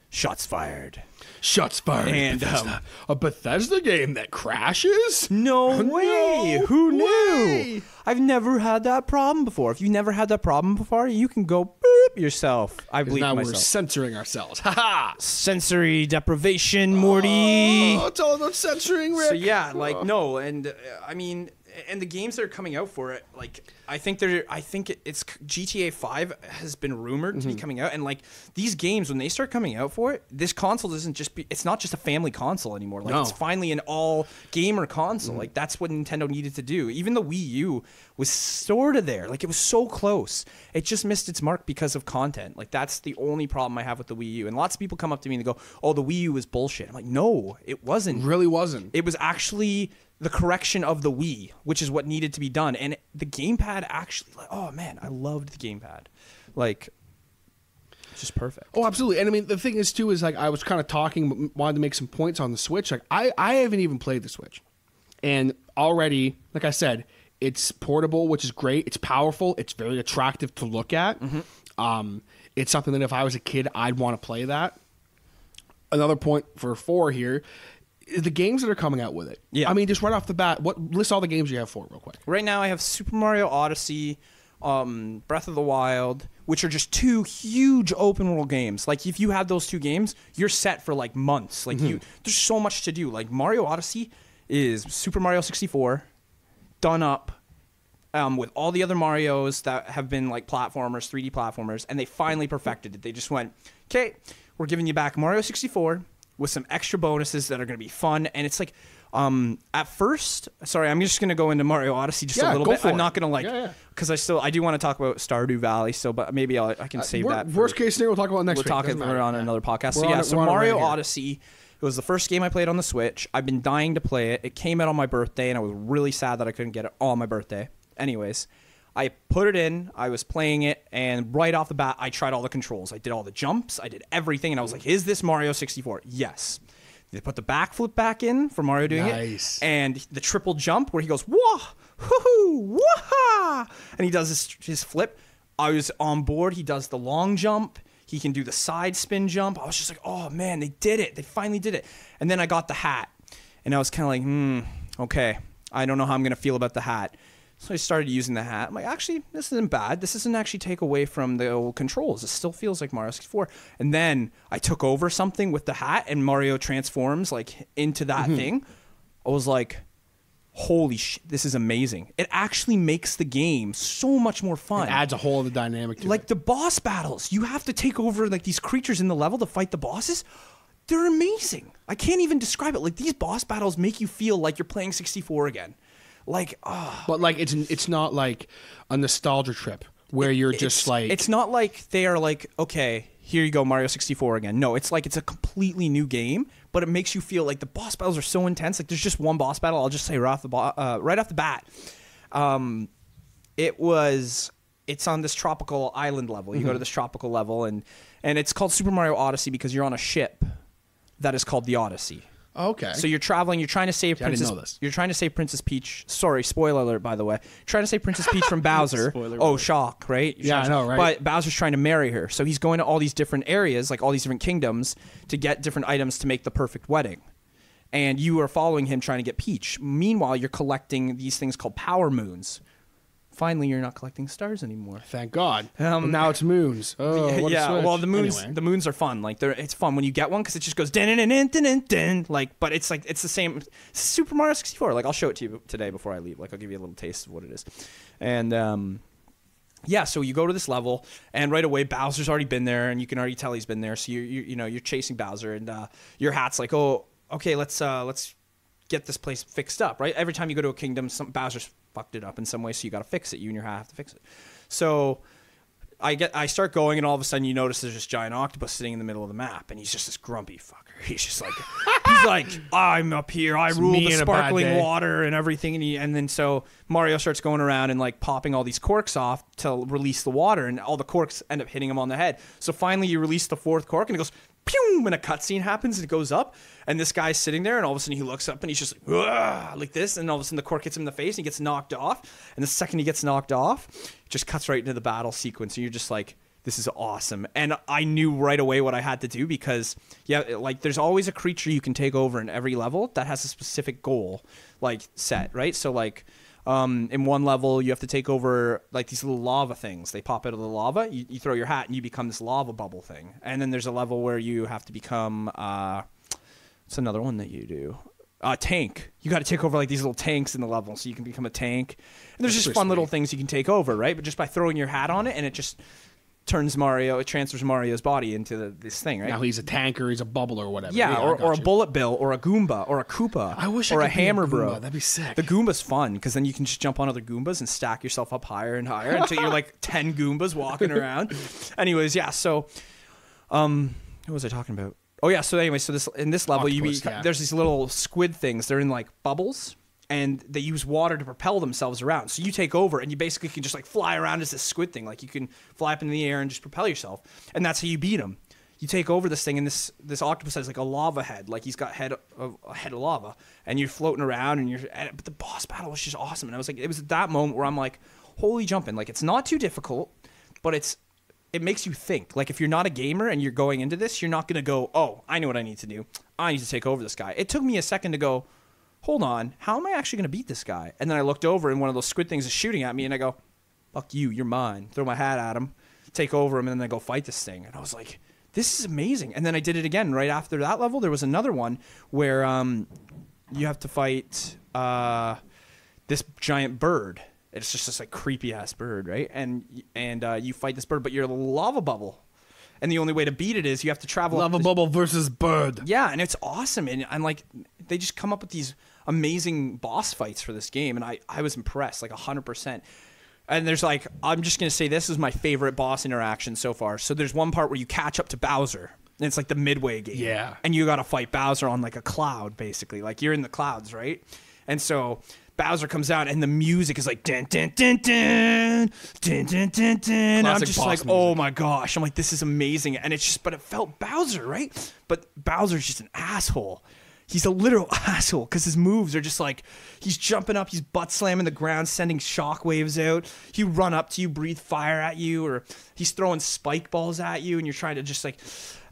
shots fired. Shots fired. And, Bethesda. um, a Bethesda game that crashes? No way! No Who knew? I've never had that problem before. If you've never had that problem before, you can go beep yourself. I believe now we're censoring ourselves. Ha ha! Sensory deprivation, Morty. Oh, it's all about censoring, Rick. So yeah, like no, and uh, I mean, and the games that are coming out for it, like I think they're, I think it's GTA Five has been rumored to be mm-hmm. coming out, and like these games when they start coming out for it, this console doesn't just be, it's not just a family console anymore. Like No. it's finally an all gamer console. Mm-hmm. Like that's what Nintendo needed to do. Even the Wii U was sort of there, like it was so close. It just missed its mark because of content. Like that's the only problem I have with the Wii U. And lots of people come up to me and they go, "Oh, the Wii U was bullshit." I'm like, "No, it wasn't." really wasn't. It was actually the correction of the Wii, which is what needed to be done. And the gamepad actually, like, oh man, I loved the gamepad. Like, it's just perfect. Oh, absolutely. And I mean, the thing is too is like I was kind of talking, wanted to make some points on the Switch. Like I, I haven't even played the Switch, and already, like I said, it's portable, which is great. It's powerful. It's very attractive to look at. Mm-hmm. Um, it's something that if I was a kid, I'd want to play that. Another point for four here. The games that are coming out with it. Yeah. I mean, just right off the bat, what list all the games you have for it real quick. Right now, I have Super Mario Odyssey, um, Breath of the Wild, which are just two huge open world games. Like, if you have those two games, you're set for like months. Like, you there's so much to do. Like Mario Odyssey is Super Mario 64 done up. Um, with all the other Mario's that have been like platformers, 3D platformers, and they finally perfected it. They just went, okay, we're giving you back Mario 64 with some extra bonuses that are going to be fun. And it's like, um, at first, sorry, I'm just going to go into Mario Odyssey just Yeah, a little bit. I'm it. not going to like, Yeah, yeah. because I still, I do want to talk about Stardew Valley So, but maybe I'll, I can save Wor- that. worst case scenario, we'll talk about next we'll week. talk it on Yeah. another podcast. We're so yeah, it- so it right Mario. Odyssey. It was the first game I played on the Switch. I've been dying to play it. It came out on my birthday, and I was really sad that I couldn't get it on my birthday. Anyways, I put it in, I was playing it, and right off the bat, I tried all the controls. I did all the jumps, I did everything, and I was like, is this Mario 64? Yes. They put the backflip back in for Mario doing Nice. it, and the triple jump where he goes wah hoo wah and he does his his flip. I was on board. He does the long jump. He can do the side spin jump. I was just like, oh man, they did it. They finally did it. And then I got the hat, and I was kind of like, hmm, okay. I don't know how I'm gonna feel about the hat. So I started using the hat. I'm like, actually, this isn't bad. This doesn't actually take away from the old controls. It still feels like Mario 64. And then I took over something with the hat, and Mario transforms like into that mm-hmm. thing. I was like, holy shit, this is amazing. It actually makes the game so much more fun. It adds a whole other dynamic to like it. the boss battles, you have to take over like these creatures in the level to fight the bosses. They're amazing. I can't even describe it. Like these boss battles make you feel like you're playing 64 again. Like, ah. But like it's it's not like a nostalgia trip where you're just it's, like it's not like they are like okay here you go mario 64 again. No it's like it's a completely new game but it makes you feel like the boss battles are so intense. Like there's just one boss battle i'll just say right off the bo- uh, right off the bat. Um, it was it's on this tropical island level. You go Mm-hmm. to this tropical level and and it's called super mario odyssey because you're on a ship that is called the odyssey okay. so you're traveling. You're trying to save See, I didn't Princess. know this. You're trying to save Princess Peach. Sorry, spoiler alert. By the way, trying to save Princess Peach from Bowser. Spoiler oh, alert. shock! Right? Yeah, I know, right? But Bowser's trying to marry her, so he's going to all these different areas, like all these different kingdoms, to get different items to make the perfect wedding. And you are following him trying to get Peach. Meanwhile, you're collecting these things called power moons. Finally, you're not collecting stars anymore. Thank God. Um, But now it's moons. Oh, what yeah, well, the moons Anyway. the moons are fun. Like they're it's fun when you get one because it just goes din din din din din like. But it's like it's the same Super Mario 64. Like I'll show it to you today before I leave. Like I'll give you a little taste of what it is, and um, yeah. So you go to this level, and right away Bowser's already been there, and you can already tell he's been there. So you you you know you're chasing Bowser, and uh, your hat's like, oh, okay, let's uh, let's get this place fixed up, right? Every time you go to a kingdom, some Bowser's fucked it up in some way, so you got to fix it. You and your have to fix it. So I get, I start going, and all of a sudden you notice there's this giant octopus sitting in the middle of the map, and he's just this grumpy fucker. He's just like, he's like, I'm up here, I rule the in a bad sparkling water and everything, and, he, and then so Mario starts going around and like popping all these corks off to release the water, and all the corks end up hitting him on the head. So finally, you release the fourth cork, and it goes. Pew! And a cutscene happens and it goes up, and this guy's sitting there, and all of a sudden he looks up and he's just like, like this, and all of a sudden the cork hits him in the face and he gets knocked off. And the second he gets knocked off, it just cuts right into the battle sequence, and you're just like, this is awesome. And I knew right away what I had to do because, yeah, like there's always a creature you can take over in every level that has a specific goal, like set, right? So, like, um, in one level, you have to take over like these little lava things. They pop out of the lava. You, you throw your hat and you become this lava bubble thing. And then there's a level where you have to become, uh, it's another one that you do. A tank. You got to take over like these little tanks in the level, so you can become a tank. And there's That's just fun little things you can take over, right? But just by throwing your hat on it, and it just turns Mario, it transfers Mario's body into the, this thing, right? Now he's a tanker, he's a bubble or whatever. Yeah, I or, or a bullet bill, or a Goomba, or a Koopa. I wish I or a be a Hammer Bro. That'd be sick. The Goomba's fun because then you can just jump on other Goombas and stack yourself up higher and higher until you're like ten Goombas walking around. Anyways, yeah. So, um, what was I talking about? Oh yeah. So anyway, so this in this level, you Octopus, be, yeah. there's these little squid things. They're in like bubbles. And they use water to propel themselves around. So you take over, and you basically can just like fly around as this squid thing. Like you can fly up in the air and just propel yourself, and that's how you beat them you take over this thing and this this octopus has like a lava head. Like he's got head of a head of lava. And you're floating around and you're and, but the boss battle was just awesome. And i was like it was at that moment where i'm like holy jumping. Like it's not too difficult but it's it makes you think. Like if you're not a gamer and you're going into this you're not to go oh i know what i need to do. I need to take over this guy. It took me a second to go hold on how am i actually going to beat this guy and then i looked over and one of those squid things is shooting at me and i go fuck you, you're mine. Throw my hat at him, take over him, and then I go fight this thing. And I was like, this is amazing. And then I did it again right after that level. There was another one where um, you have to fight uh, this giant bird. It's just this like creepy ass bird, right? And and uh, you fight this bird, but you're a lava bubble. And the only way to beat it is you have to travel. Lava bubble versus bird. yeah, and it's awesome. And I'm like, they just come up with these amazing boss fights for this game, and I, I was impressed, like 100%. And there's like, I'm just going to say this is my favorite boss interaction so far. So there's one part where you catch up to Bowser, and it's like the midway game. Yeah. And you got to fight Bowser on like a cloud, basically. Like you're in the clouds, right? And so Bowser comes out and the music is like dun dun dun dun dun dun dun. And I'm just like, oh music. oh my gosh! I'm like, this is amazing, and it's just, but it felt Bowser, right? But Bowser's just an asshole. He's a literal asshole because his moves are just like he's jumping up, he's butt slamming the ground, sending shockwaves out. He run up to you, breathe fire at you, or he's throwing spike balls at you, and you're trying to just like.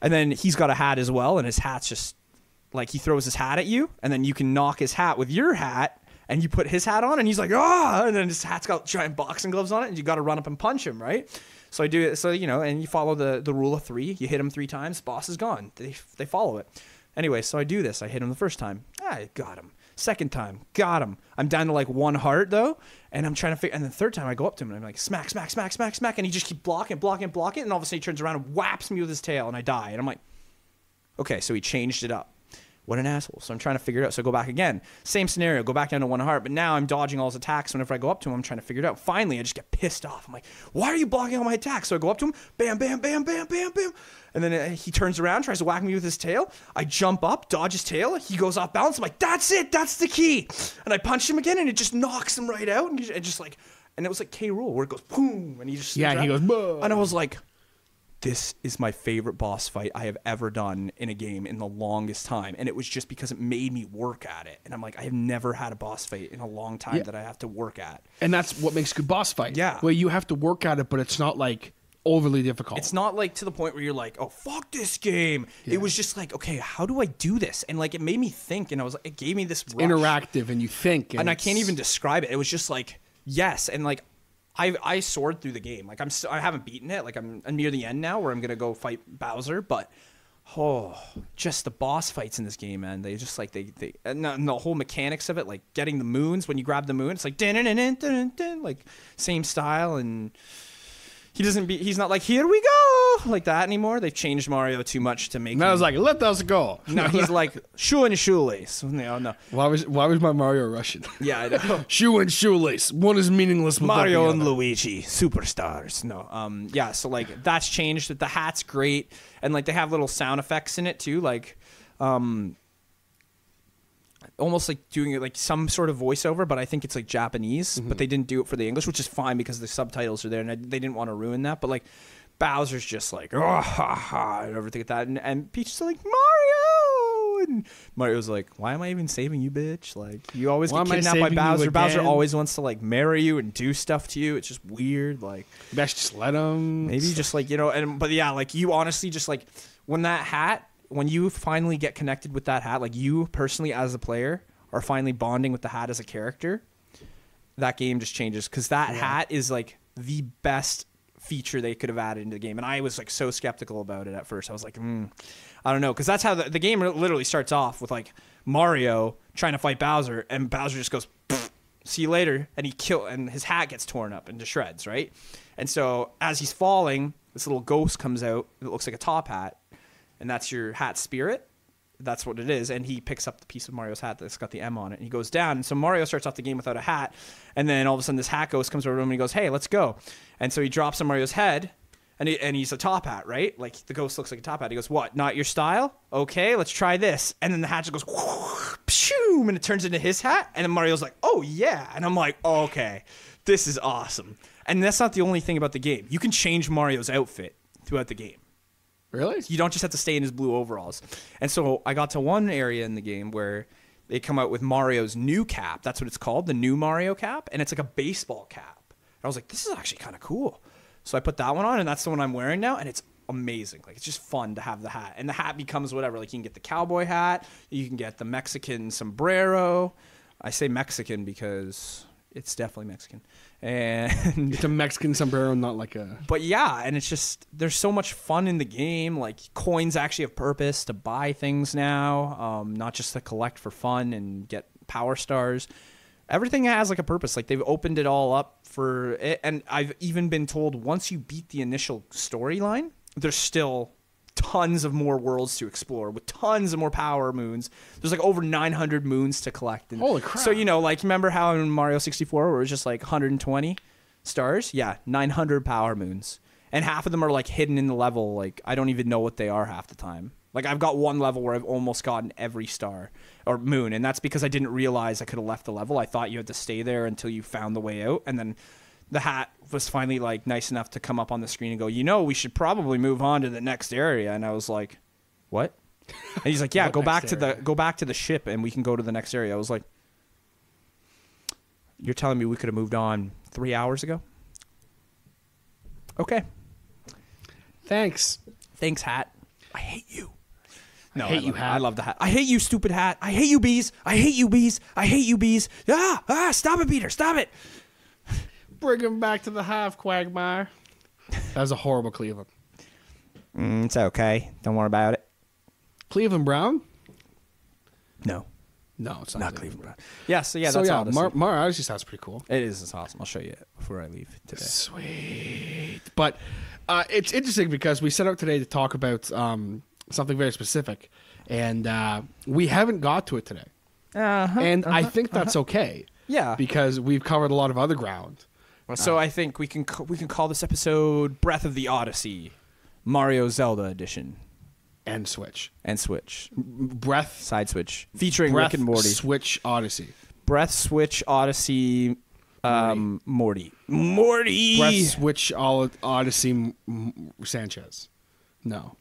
And then he's got a hat as well, and his hat's just like he throws his hat at you, and then you can knock his hat with your hat, and you put his hat on, and he's like, ah, and then his hat's got giant boxing gloves on it, and you got to run up and punch him, right? So I do it. So you know, and you follow the the rule of three. You hit him three times, boss is gone. They they follow it. Anyway, so I do this. I hit him the first time. I got him. Second time, got him. I'm down to like one heart though, and I'm trying to figure. And the third time, I go up to him and I'm like, smack, smack, smack, smack, smack, and he just keep blocking, blocking, blocking, and all of a sudden he turns around and whaps me with his tail, and I die. And I'm like, Okay, so he changed it up. What an asshole. So I'm trying to figure it out. So I go back again. Same scenario, go back down to one heart. But now I'm dodging all his attacks. Whenever I go up to him, I'm trying to figure it out. Finally, I just get pissed off. I'm like, why are you blocking all my attacks? So I go up to him, bam, bam, bam, bam, bam, bam. And then uh, he turns around, tries to whack me with his tail. I jump up, dodge his tail. He goes off balance. I'm like, that's it. That's the key. And I punch him again, and it just knocks him right out. And, he- just like, and it was like K. Rool, where it goes boom, and he just Yeah, and he goes, "Bah." And I was like, this is my favorite boss fight I have ever done in a game in the longest time. And it was just because it made me work at it. And I'm like, I have never had a boss fight in a long time Yeah. that I have to work at. And that's what makes a good boss fight. Yeah. Where you have to work at it, but it's not like overly difficult. It's not like to the point where you're like, oh, fuck this game. It was just like, okay, how do I do this? And like, it made me think. And I was like, it gave me this interactive and you think. and I can't even describe it. It was just like yes, and like I I soared through the game. Like I'm I haven't beaten it. Like I'm, I'm near the end now, where I'm gonna go fight Bowser. But oh, just the boss fights in this game, man. They just like they they and the, and the whole mechanics of it, like getting the moons when you grab the moon. It's like dun dun dun dun, like same style and. He doesn't be. He's not like here we go like that anymore. They've changed Mario too much to make. And I him- was like, let us go. no, he's like shoe and shoelace. No, no. Why was why was my Mario Russian? Yeah, I know. Shoe and shoelace. One is meaningless. without Mario the and other. Luigi, superstars. No, um, yeah. So like that's changed. The hat's great, and like they have little sound effects in it too, like, um, almost like doing it like some sort of voiceover, but I think it's like Japanese. But mm-hmm. they didn't do it for the English, which is fine because the subtitles are there, and I, they didn't want to ruin that. But like Bowser's just like oh ha ha and everything like that, and, and Peach is like Mario, and Mario's like, why am I even saving you, bitch? Like you always Why get kidnapped by Bowser. Bowser always wants to like marry you and do stuff to you. It's just weird. Like Best just let him. maybe just like you know, and but yeah, like you honestly just like when that hat, when you finally get connected with that hat, like you personally as a player are finally bonding with the hat as a character. That game just changes because that hat is like the best feature they could have added into the game, and I was like so skeptical about it at first. I was like, mm, I don't know, because that's how the, the game literally starts off with like Mario trying to fight Bowser, and Bowser just goes, "See you later," and he kill, and his hat gets torn up into shreds, right? And so as he's falling, this little ghost comes out. It looks like a top hat, and that's your hat spirit. That's what it is. And he picks up the piece of Mario's hat that's got the M on it, and he goes down. And so Mario starts off the game without a hat, and then all of a sudden this hat ghost comes over to him and he goes, "Hey, let's go." And so he drops on Mario's head, and he, and he's a top hat, right? Like the ghost looks like a top hat. He goes, "What? Not your style? Okay, let's try this." And then the hat just goes, pshoom, and it turns into his hat. And then Mario's like, "Oh yeah," and I'm like, "Okay, this is awesome." And that's not the only thing about the game. You can change Mario's outfit throughout the game. Really? You don't just have to stay in his blue overalls. And so I got to one area in the game where they come out with Mario's new cap. That's what it's called, the new Mario cap, and it's like a baseball cap. And I was like, this is actually kind of cool. So I put that one on, and that's the one I'm wearing now, and it's amazing. Like it's just fun to have the hat, and the hat becomes whatever. Like you can get the cowboy hat, you can get the Mexican sombrero. I say Mexican because it's definitely Mexican, and It's a Mexican sombrero, not like a. but yeah, and it's just there's so much fun in the game. Like coins actually have purpose to buy things now, um, not just to collect for fun and get power stars. Everything has like a purpose. Like they've opened it all up for it, and I've even been told once you beat the initial storyline, there's still tons of more worlds to explore with tons of more power moons. There's like over 900 moons to collect. And Holy crap. So you know, like remember how in Mario 64 where it was just like 120 stars? Yeah, 900 power moons. And half of them are like hidden in the level. Like I don't even know what they are half the time. Like I've got one level where I've almost gotten every star or moon, and that's because I didn't realize I could have left the level. I thought you had to stay there until you found the way out, and then the hat was finally like nice enough to come up on the screen and go, you know, we should probably move on to the next area. And I was like, what? And he's like, yeah, go back to the go back to the ship, and we can go to the next area. I was like, you're telling me we could have moved on three hours ago? Okay. Thanks. Thanks, hat. I hate you. No, I hate love you, it. hat. I love the hat. I hate you, stupid hat. I hate you, bees. I hate you, bees. I hate you, bees. Ah, ah, stop it, Peter. Stop it. Bring him back to the half, Quagmire. That was a horrible Cleveland. Mm, it's okay. Don't worry about it. Cleveland Brown? No, No, it's not, not Cleveland Brown. Yeah, so yeah, so that's yeah, Odyssey. Mar, Mar Odyssey sounds pretty cool. it is. It's awesome. I'll show you it before I leave today. Sweet. But uh, it's interesting because we set out today to talk about um, something very specific, and uh, we haven't got to it today. Uh-huh, and I think that's okay. Yeah. Because we've covered a lot of other ground. So I think we can ca- we can call this episode "Breath of the Odyssey," Mario Zelda edition, And Switch. and Switch Breath. side Switch featuring Breath Rick and Morty. Switch Odyssey. Breath Switch Odyssey, um, Morty. Morty. Breath Switch Od- Odyssey M- M- Sanchez. No.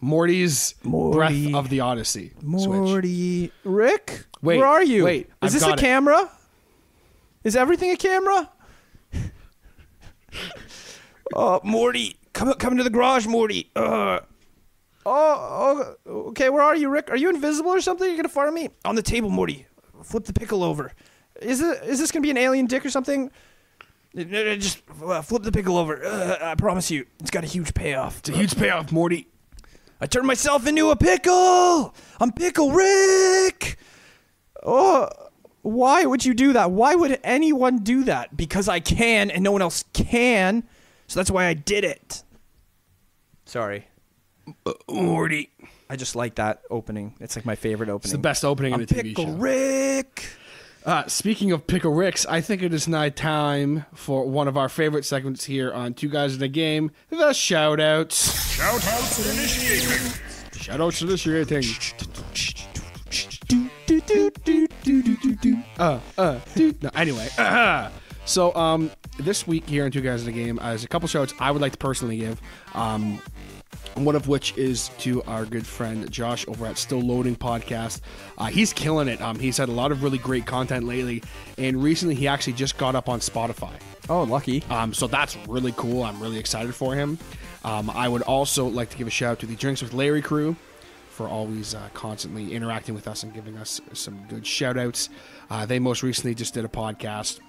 Morty's Morty. Breath of the Odyssey. Switch. Morty. Rick, Wait, where are you? wait, is I've this a got it. camera? Is everything a camera? uh, Morty, come come into the garage, Morty. Uh, oh, oh, okay. Where are you, Rick? Are you invisible or something? You're gonna fire me on the table, Morty. Flip the pickle over. Is it? Is this gonna be an alien dick or something? Just uh, flip the pickle over. Uh, I promise you, it's got a huge payoff. It's a huge payoff, Morty. I turned myself into a pickle. I'm Pickle Rick. Oh, why would you do that? Why would anyone do that? Because I can and no one else can. So that's why I did it. Sorry. Morty. I just like that opening. It's like my favorite opening. It's the best opening I'm in a TV Pickle show. Rick. Uh, speaking of Pickle Ricks, I think it is now time for one of our favorite segments here on Two Guys in a Game, the shout outs. Shout outs initiating. Shout outs initiating. Do, do, do, do, do, do, do, do. Uh, uh, dude. No, anyway. so, um, this week here on Two Guys in the Game, uh, there's a couple shout outs I would like to personally give. Um, one of which is to our good friend Josh over at Still Loading Podcast. Uh, he's killing it. Um, he's had a lot of really great content lately, and recently he actually just got up on Spotify. Oh, lucky. Um, so that's really cool. I'm really excited for him. Um, I would also like to give a shout out to the Drinks with Larry crew for always uh, constantly interacting with us and giving us some good shout outs. Uh, they most recently just did a podcast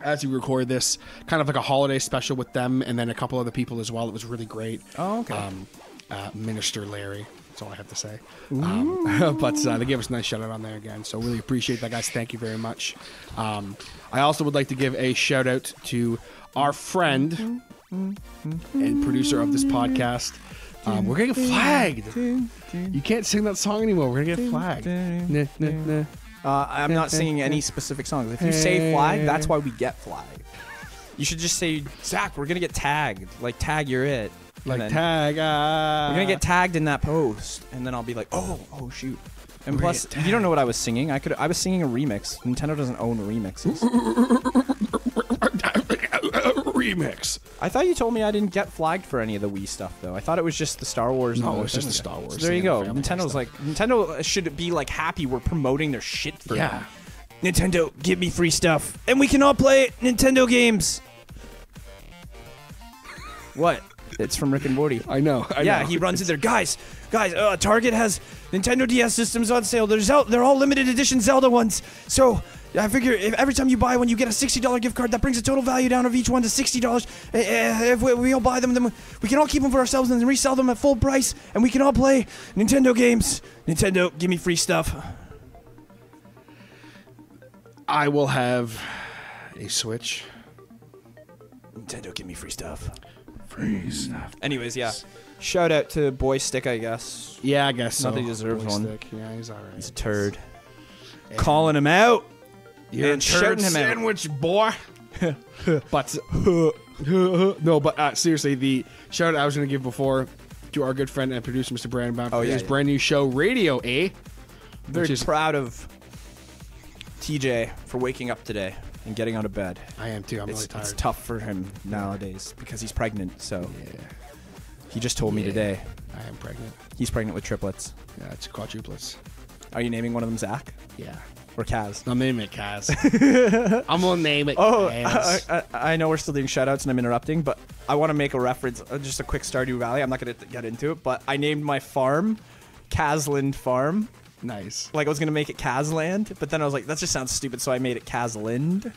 as we record this, kind of like a holiday special with them and then a couple other people as well. It was really great. Oh, okay. Um, uh, Minister Larry. That's all I have to say. Um, but uh, they gave us a nice shout out on there again. So really appreciate that, guys. Thank you very much. Um, I also would like to give a shout out to our friend and producer of this podcast. Um, we're gonna get flagged. You can't sing that song anymore. We're gonna get flagged. Nah, nah, nah. Uh, I'm not singing any specific songs. If you say flag, that's why we get flagged. You should just say, Zach, we're gonna get tagged. Like tag, you're it. And Like then tag. Uh, We're gonna get tagged in that post, and then I'll be like, oh, oh shoot. And We're plus, gonna get you don't know what I was singing. I could, I was singing a remix. Nintendo doesn't own remixes. remix. I thought you told me I didn't get flagged for any of the Wii stuff, though. I thought it was just the Star Wars. and No, the it's just the Star Wars So there you go. the Family Guy Nintendo's stuff. like Nintendo should be like happy we're promoting their shit for Yeah. them. Nintendo, give me free stuff, and we can all play Nintendo games. what? It's from Rick and Morty. I know. I yeah, know. he runs in there. Guys, guys, uh, Target has Nintendo DS systems on sale. They're, Zel- they're all limited edition Zelda ones. So I figure if every time you buy one, you get a $60 gift card. That brings the total value down of each one to $60. Uh, uh, if we, we all buy them, then we can all keep them for ourselves and then resell them at full price. And we can all play Nintendo games. Nintendo, give me free stuff. I will have a Switch. Nintendo, give me free stuff. Free stuff. Anyways, yeah. Shout out to Boy Stick, I guess. Yeah, I guess so. Not that he deserves one. Joystick. Yeah, he's all right. He's a turd. Calling him out. You're and shouting him out. sandwich, boy. but no, but uh, seriously, the shout out I was going to give before to our good friend and producer, Mr. Brandon Brown, Oh, yeah, his yeah. brand new show, Radio A. Very is, proud of TJ for waking up today and getting out of bed. I am too. I'm It's, really tired. it's tough for him nowadays because he's pregnant. So Yeah, he just told me today I am pregnant. he's pregnant with triplets. Yeah, it's quadruplets. Are you naming one of them Zach Yeah. Or Kaz? I'm naming it Kaz. I'm gonna name it Oh, Kaz. I, I, I know we're still doing shoutouts and I'm interrupting, but I want to make a reference, uh, just a quick Stardew Valley. I'm not to get into it, but I named my farm Kazland Farm. nice. Like I was to make it Kazland, but then I was like, that just sounds stupid, so I made it Kazland.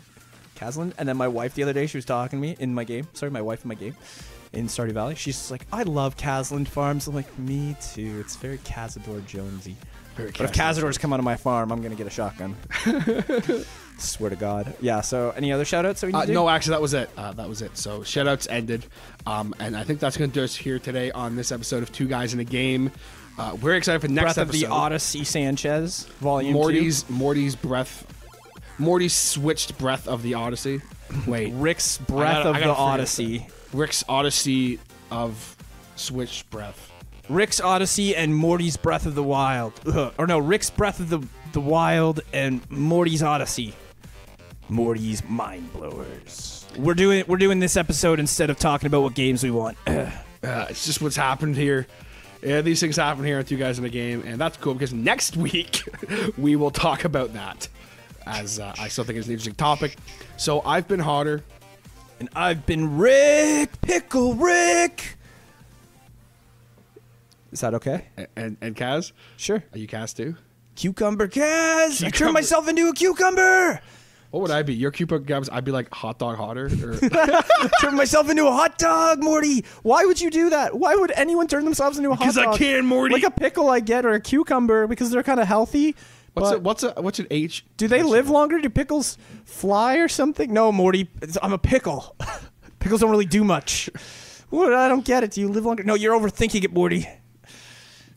Kazland. And then my wife the other day, she was talking to me in my game. Sorry, my wife in my game in Stardew Valley. She's like, I love Kazland Farms. I'm like, me too. It's very Cazador Jonesy. Very But if Cazadors come out of my farm, I'm gonna get a shotgun. Swear to God. Yeah. So, any other shoutouts that we need Uh, no, actually, that was it. Uh, that was it. So, shoutouts ended. Um, and I think that's going to do us here today on this episode of Two Guys in a Game. Uh, we're excited for the next Breath of the Odyssey Sanchez, Volume Morty's Morty's breath. Morty's switched breath of the Odyssey. Wait. Rick's Breath gotta- of the Odyssey. Rick's Odyssey of switched breath. Rick's Odyssey and Morty's Breath of the Wild. Ugh. Or no, Rick's Breath of the the Wild and Morty's Odyssey. Morty's Mind Blowers. We're doing we're doing this episode instead of talking about what games we want. Uh, it's just what's happened here. Yeah, these things happen here with you Guys in the Game, and that's cool because next week we will talk about that. As uh, I still think it's an interesting topic. So I've been hotter. and I've been Rick Pickle Rick. Is that okay? And, and, and Kaz, Sure. are you Kaz too? Cucumber Kaz. I Cucumber. turned myself into a cucumber. What would I be? Your cucumber Gabs? I'd be like hot dog hotter. Or, turn myself into a hot dog, Morty. Why would you do that? Why would anyone turn themselves into a hot dog? I can, Morty. Like a pickle, I get, or a cucumber because they're kind of healthy. what's but a, what's a what's an H? do they live longer? Do pickles fly or something? No, Morty. it's- I'm a pickle. Pickles don't really do much. What? I don't get it. Do you live longer? No, you're overthinking it, Morty.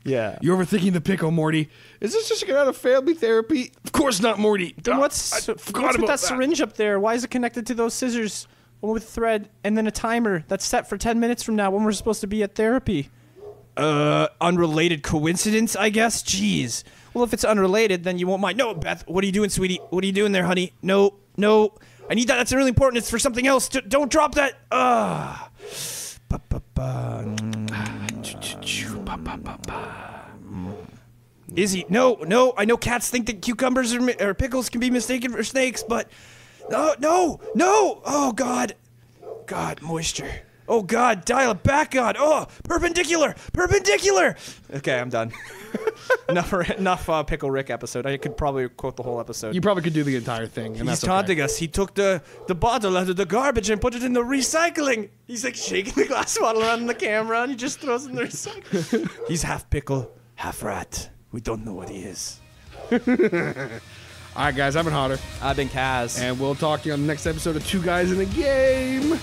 Yeah. You're overthinking the pickle, Morty. Is this just out of family therapy? Of course not, Morty. Then Ah, what's, I what's with about that, syringe up there? Why is it connected to those scissors? One with thread and then a timer that's set for 10 minutes from now when we're supposed to be at therapy. Uh, unrelated coincidence, I guess? Jeez. Well, if it's unrelated, then you won't mind. No, Beth, what are you doing, sweetie? What are you doing there, honey? No, no. I need that. That's really important. It's for something else. Don't drop that. Ah. Ba-ba-ba. Izzy, no, no. I know cats think that cucumbers or, or pickles can be mistaken for snakes, but no, no, no. Oh God, God, moisture. Oh God, dial it back, God. Oh, perpendicular, perpendicular. Okay, I'm done. enough, enough. Uh, Pickle Rick episode. I could probably quote the whole episode. You probably could do the entire thing, and He's that's taunting okay. us. He took the, the bottle out of the garbage and put it in the recycling. He's like shaking the glass bottle around the camera and he just throws it in the recycling. He's half pickle, half rat. We don't know what he is. All right, guys, I've been hotter, I've been Kaz. and we'll talk to you on the next episode of Two Guys in a Game.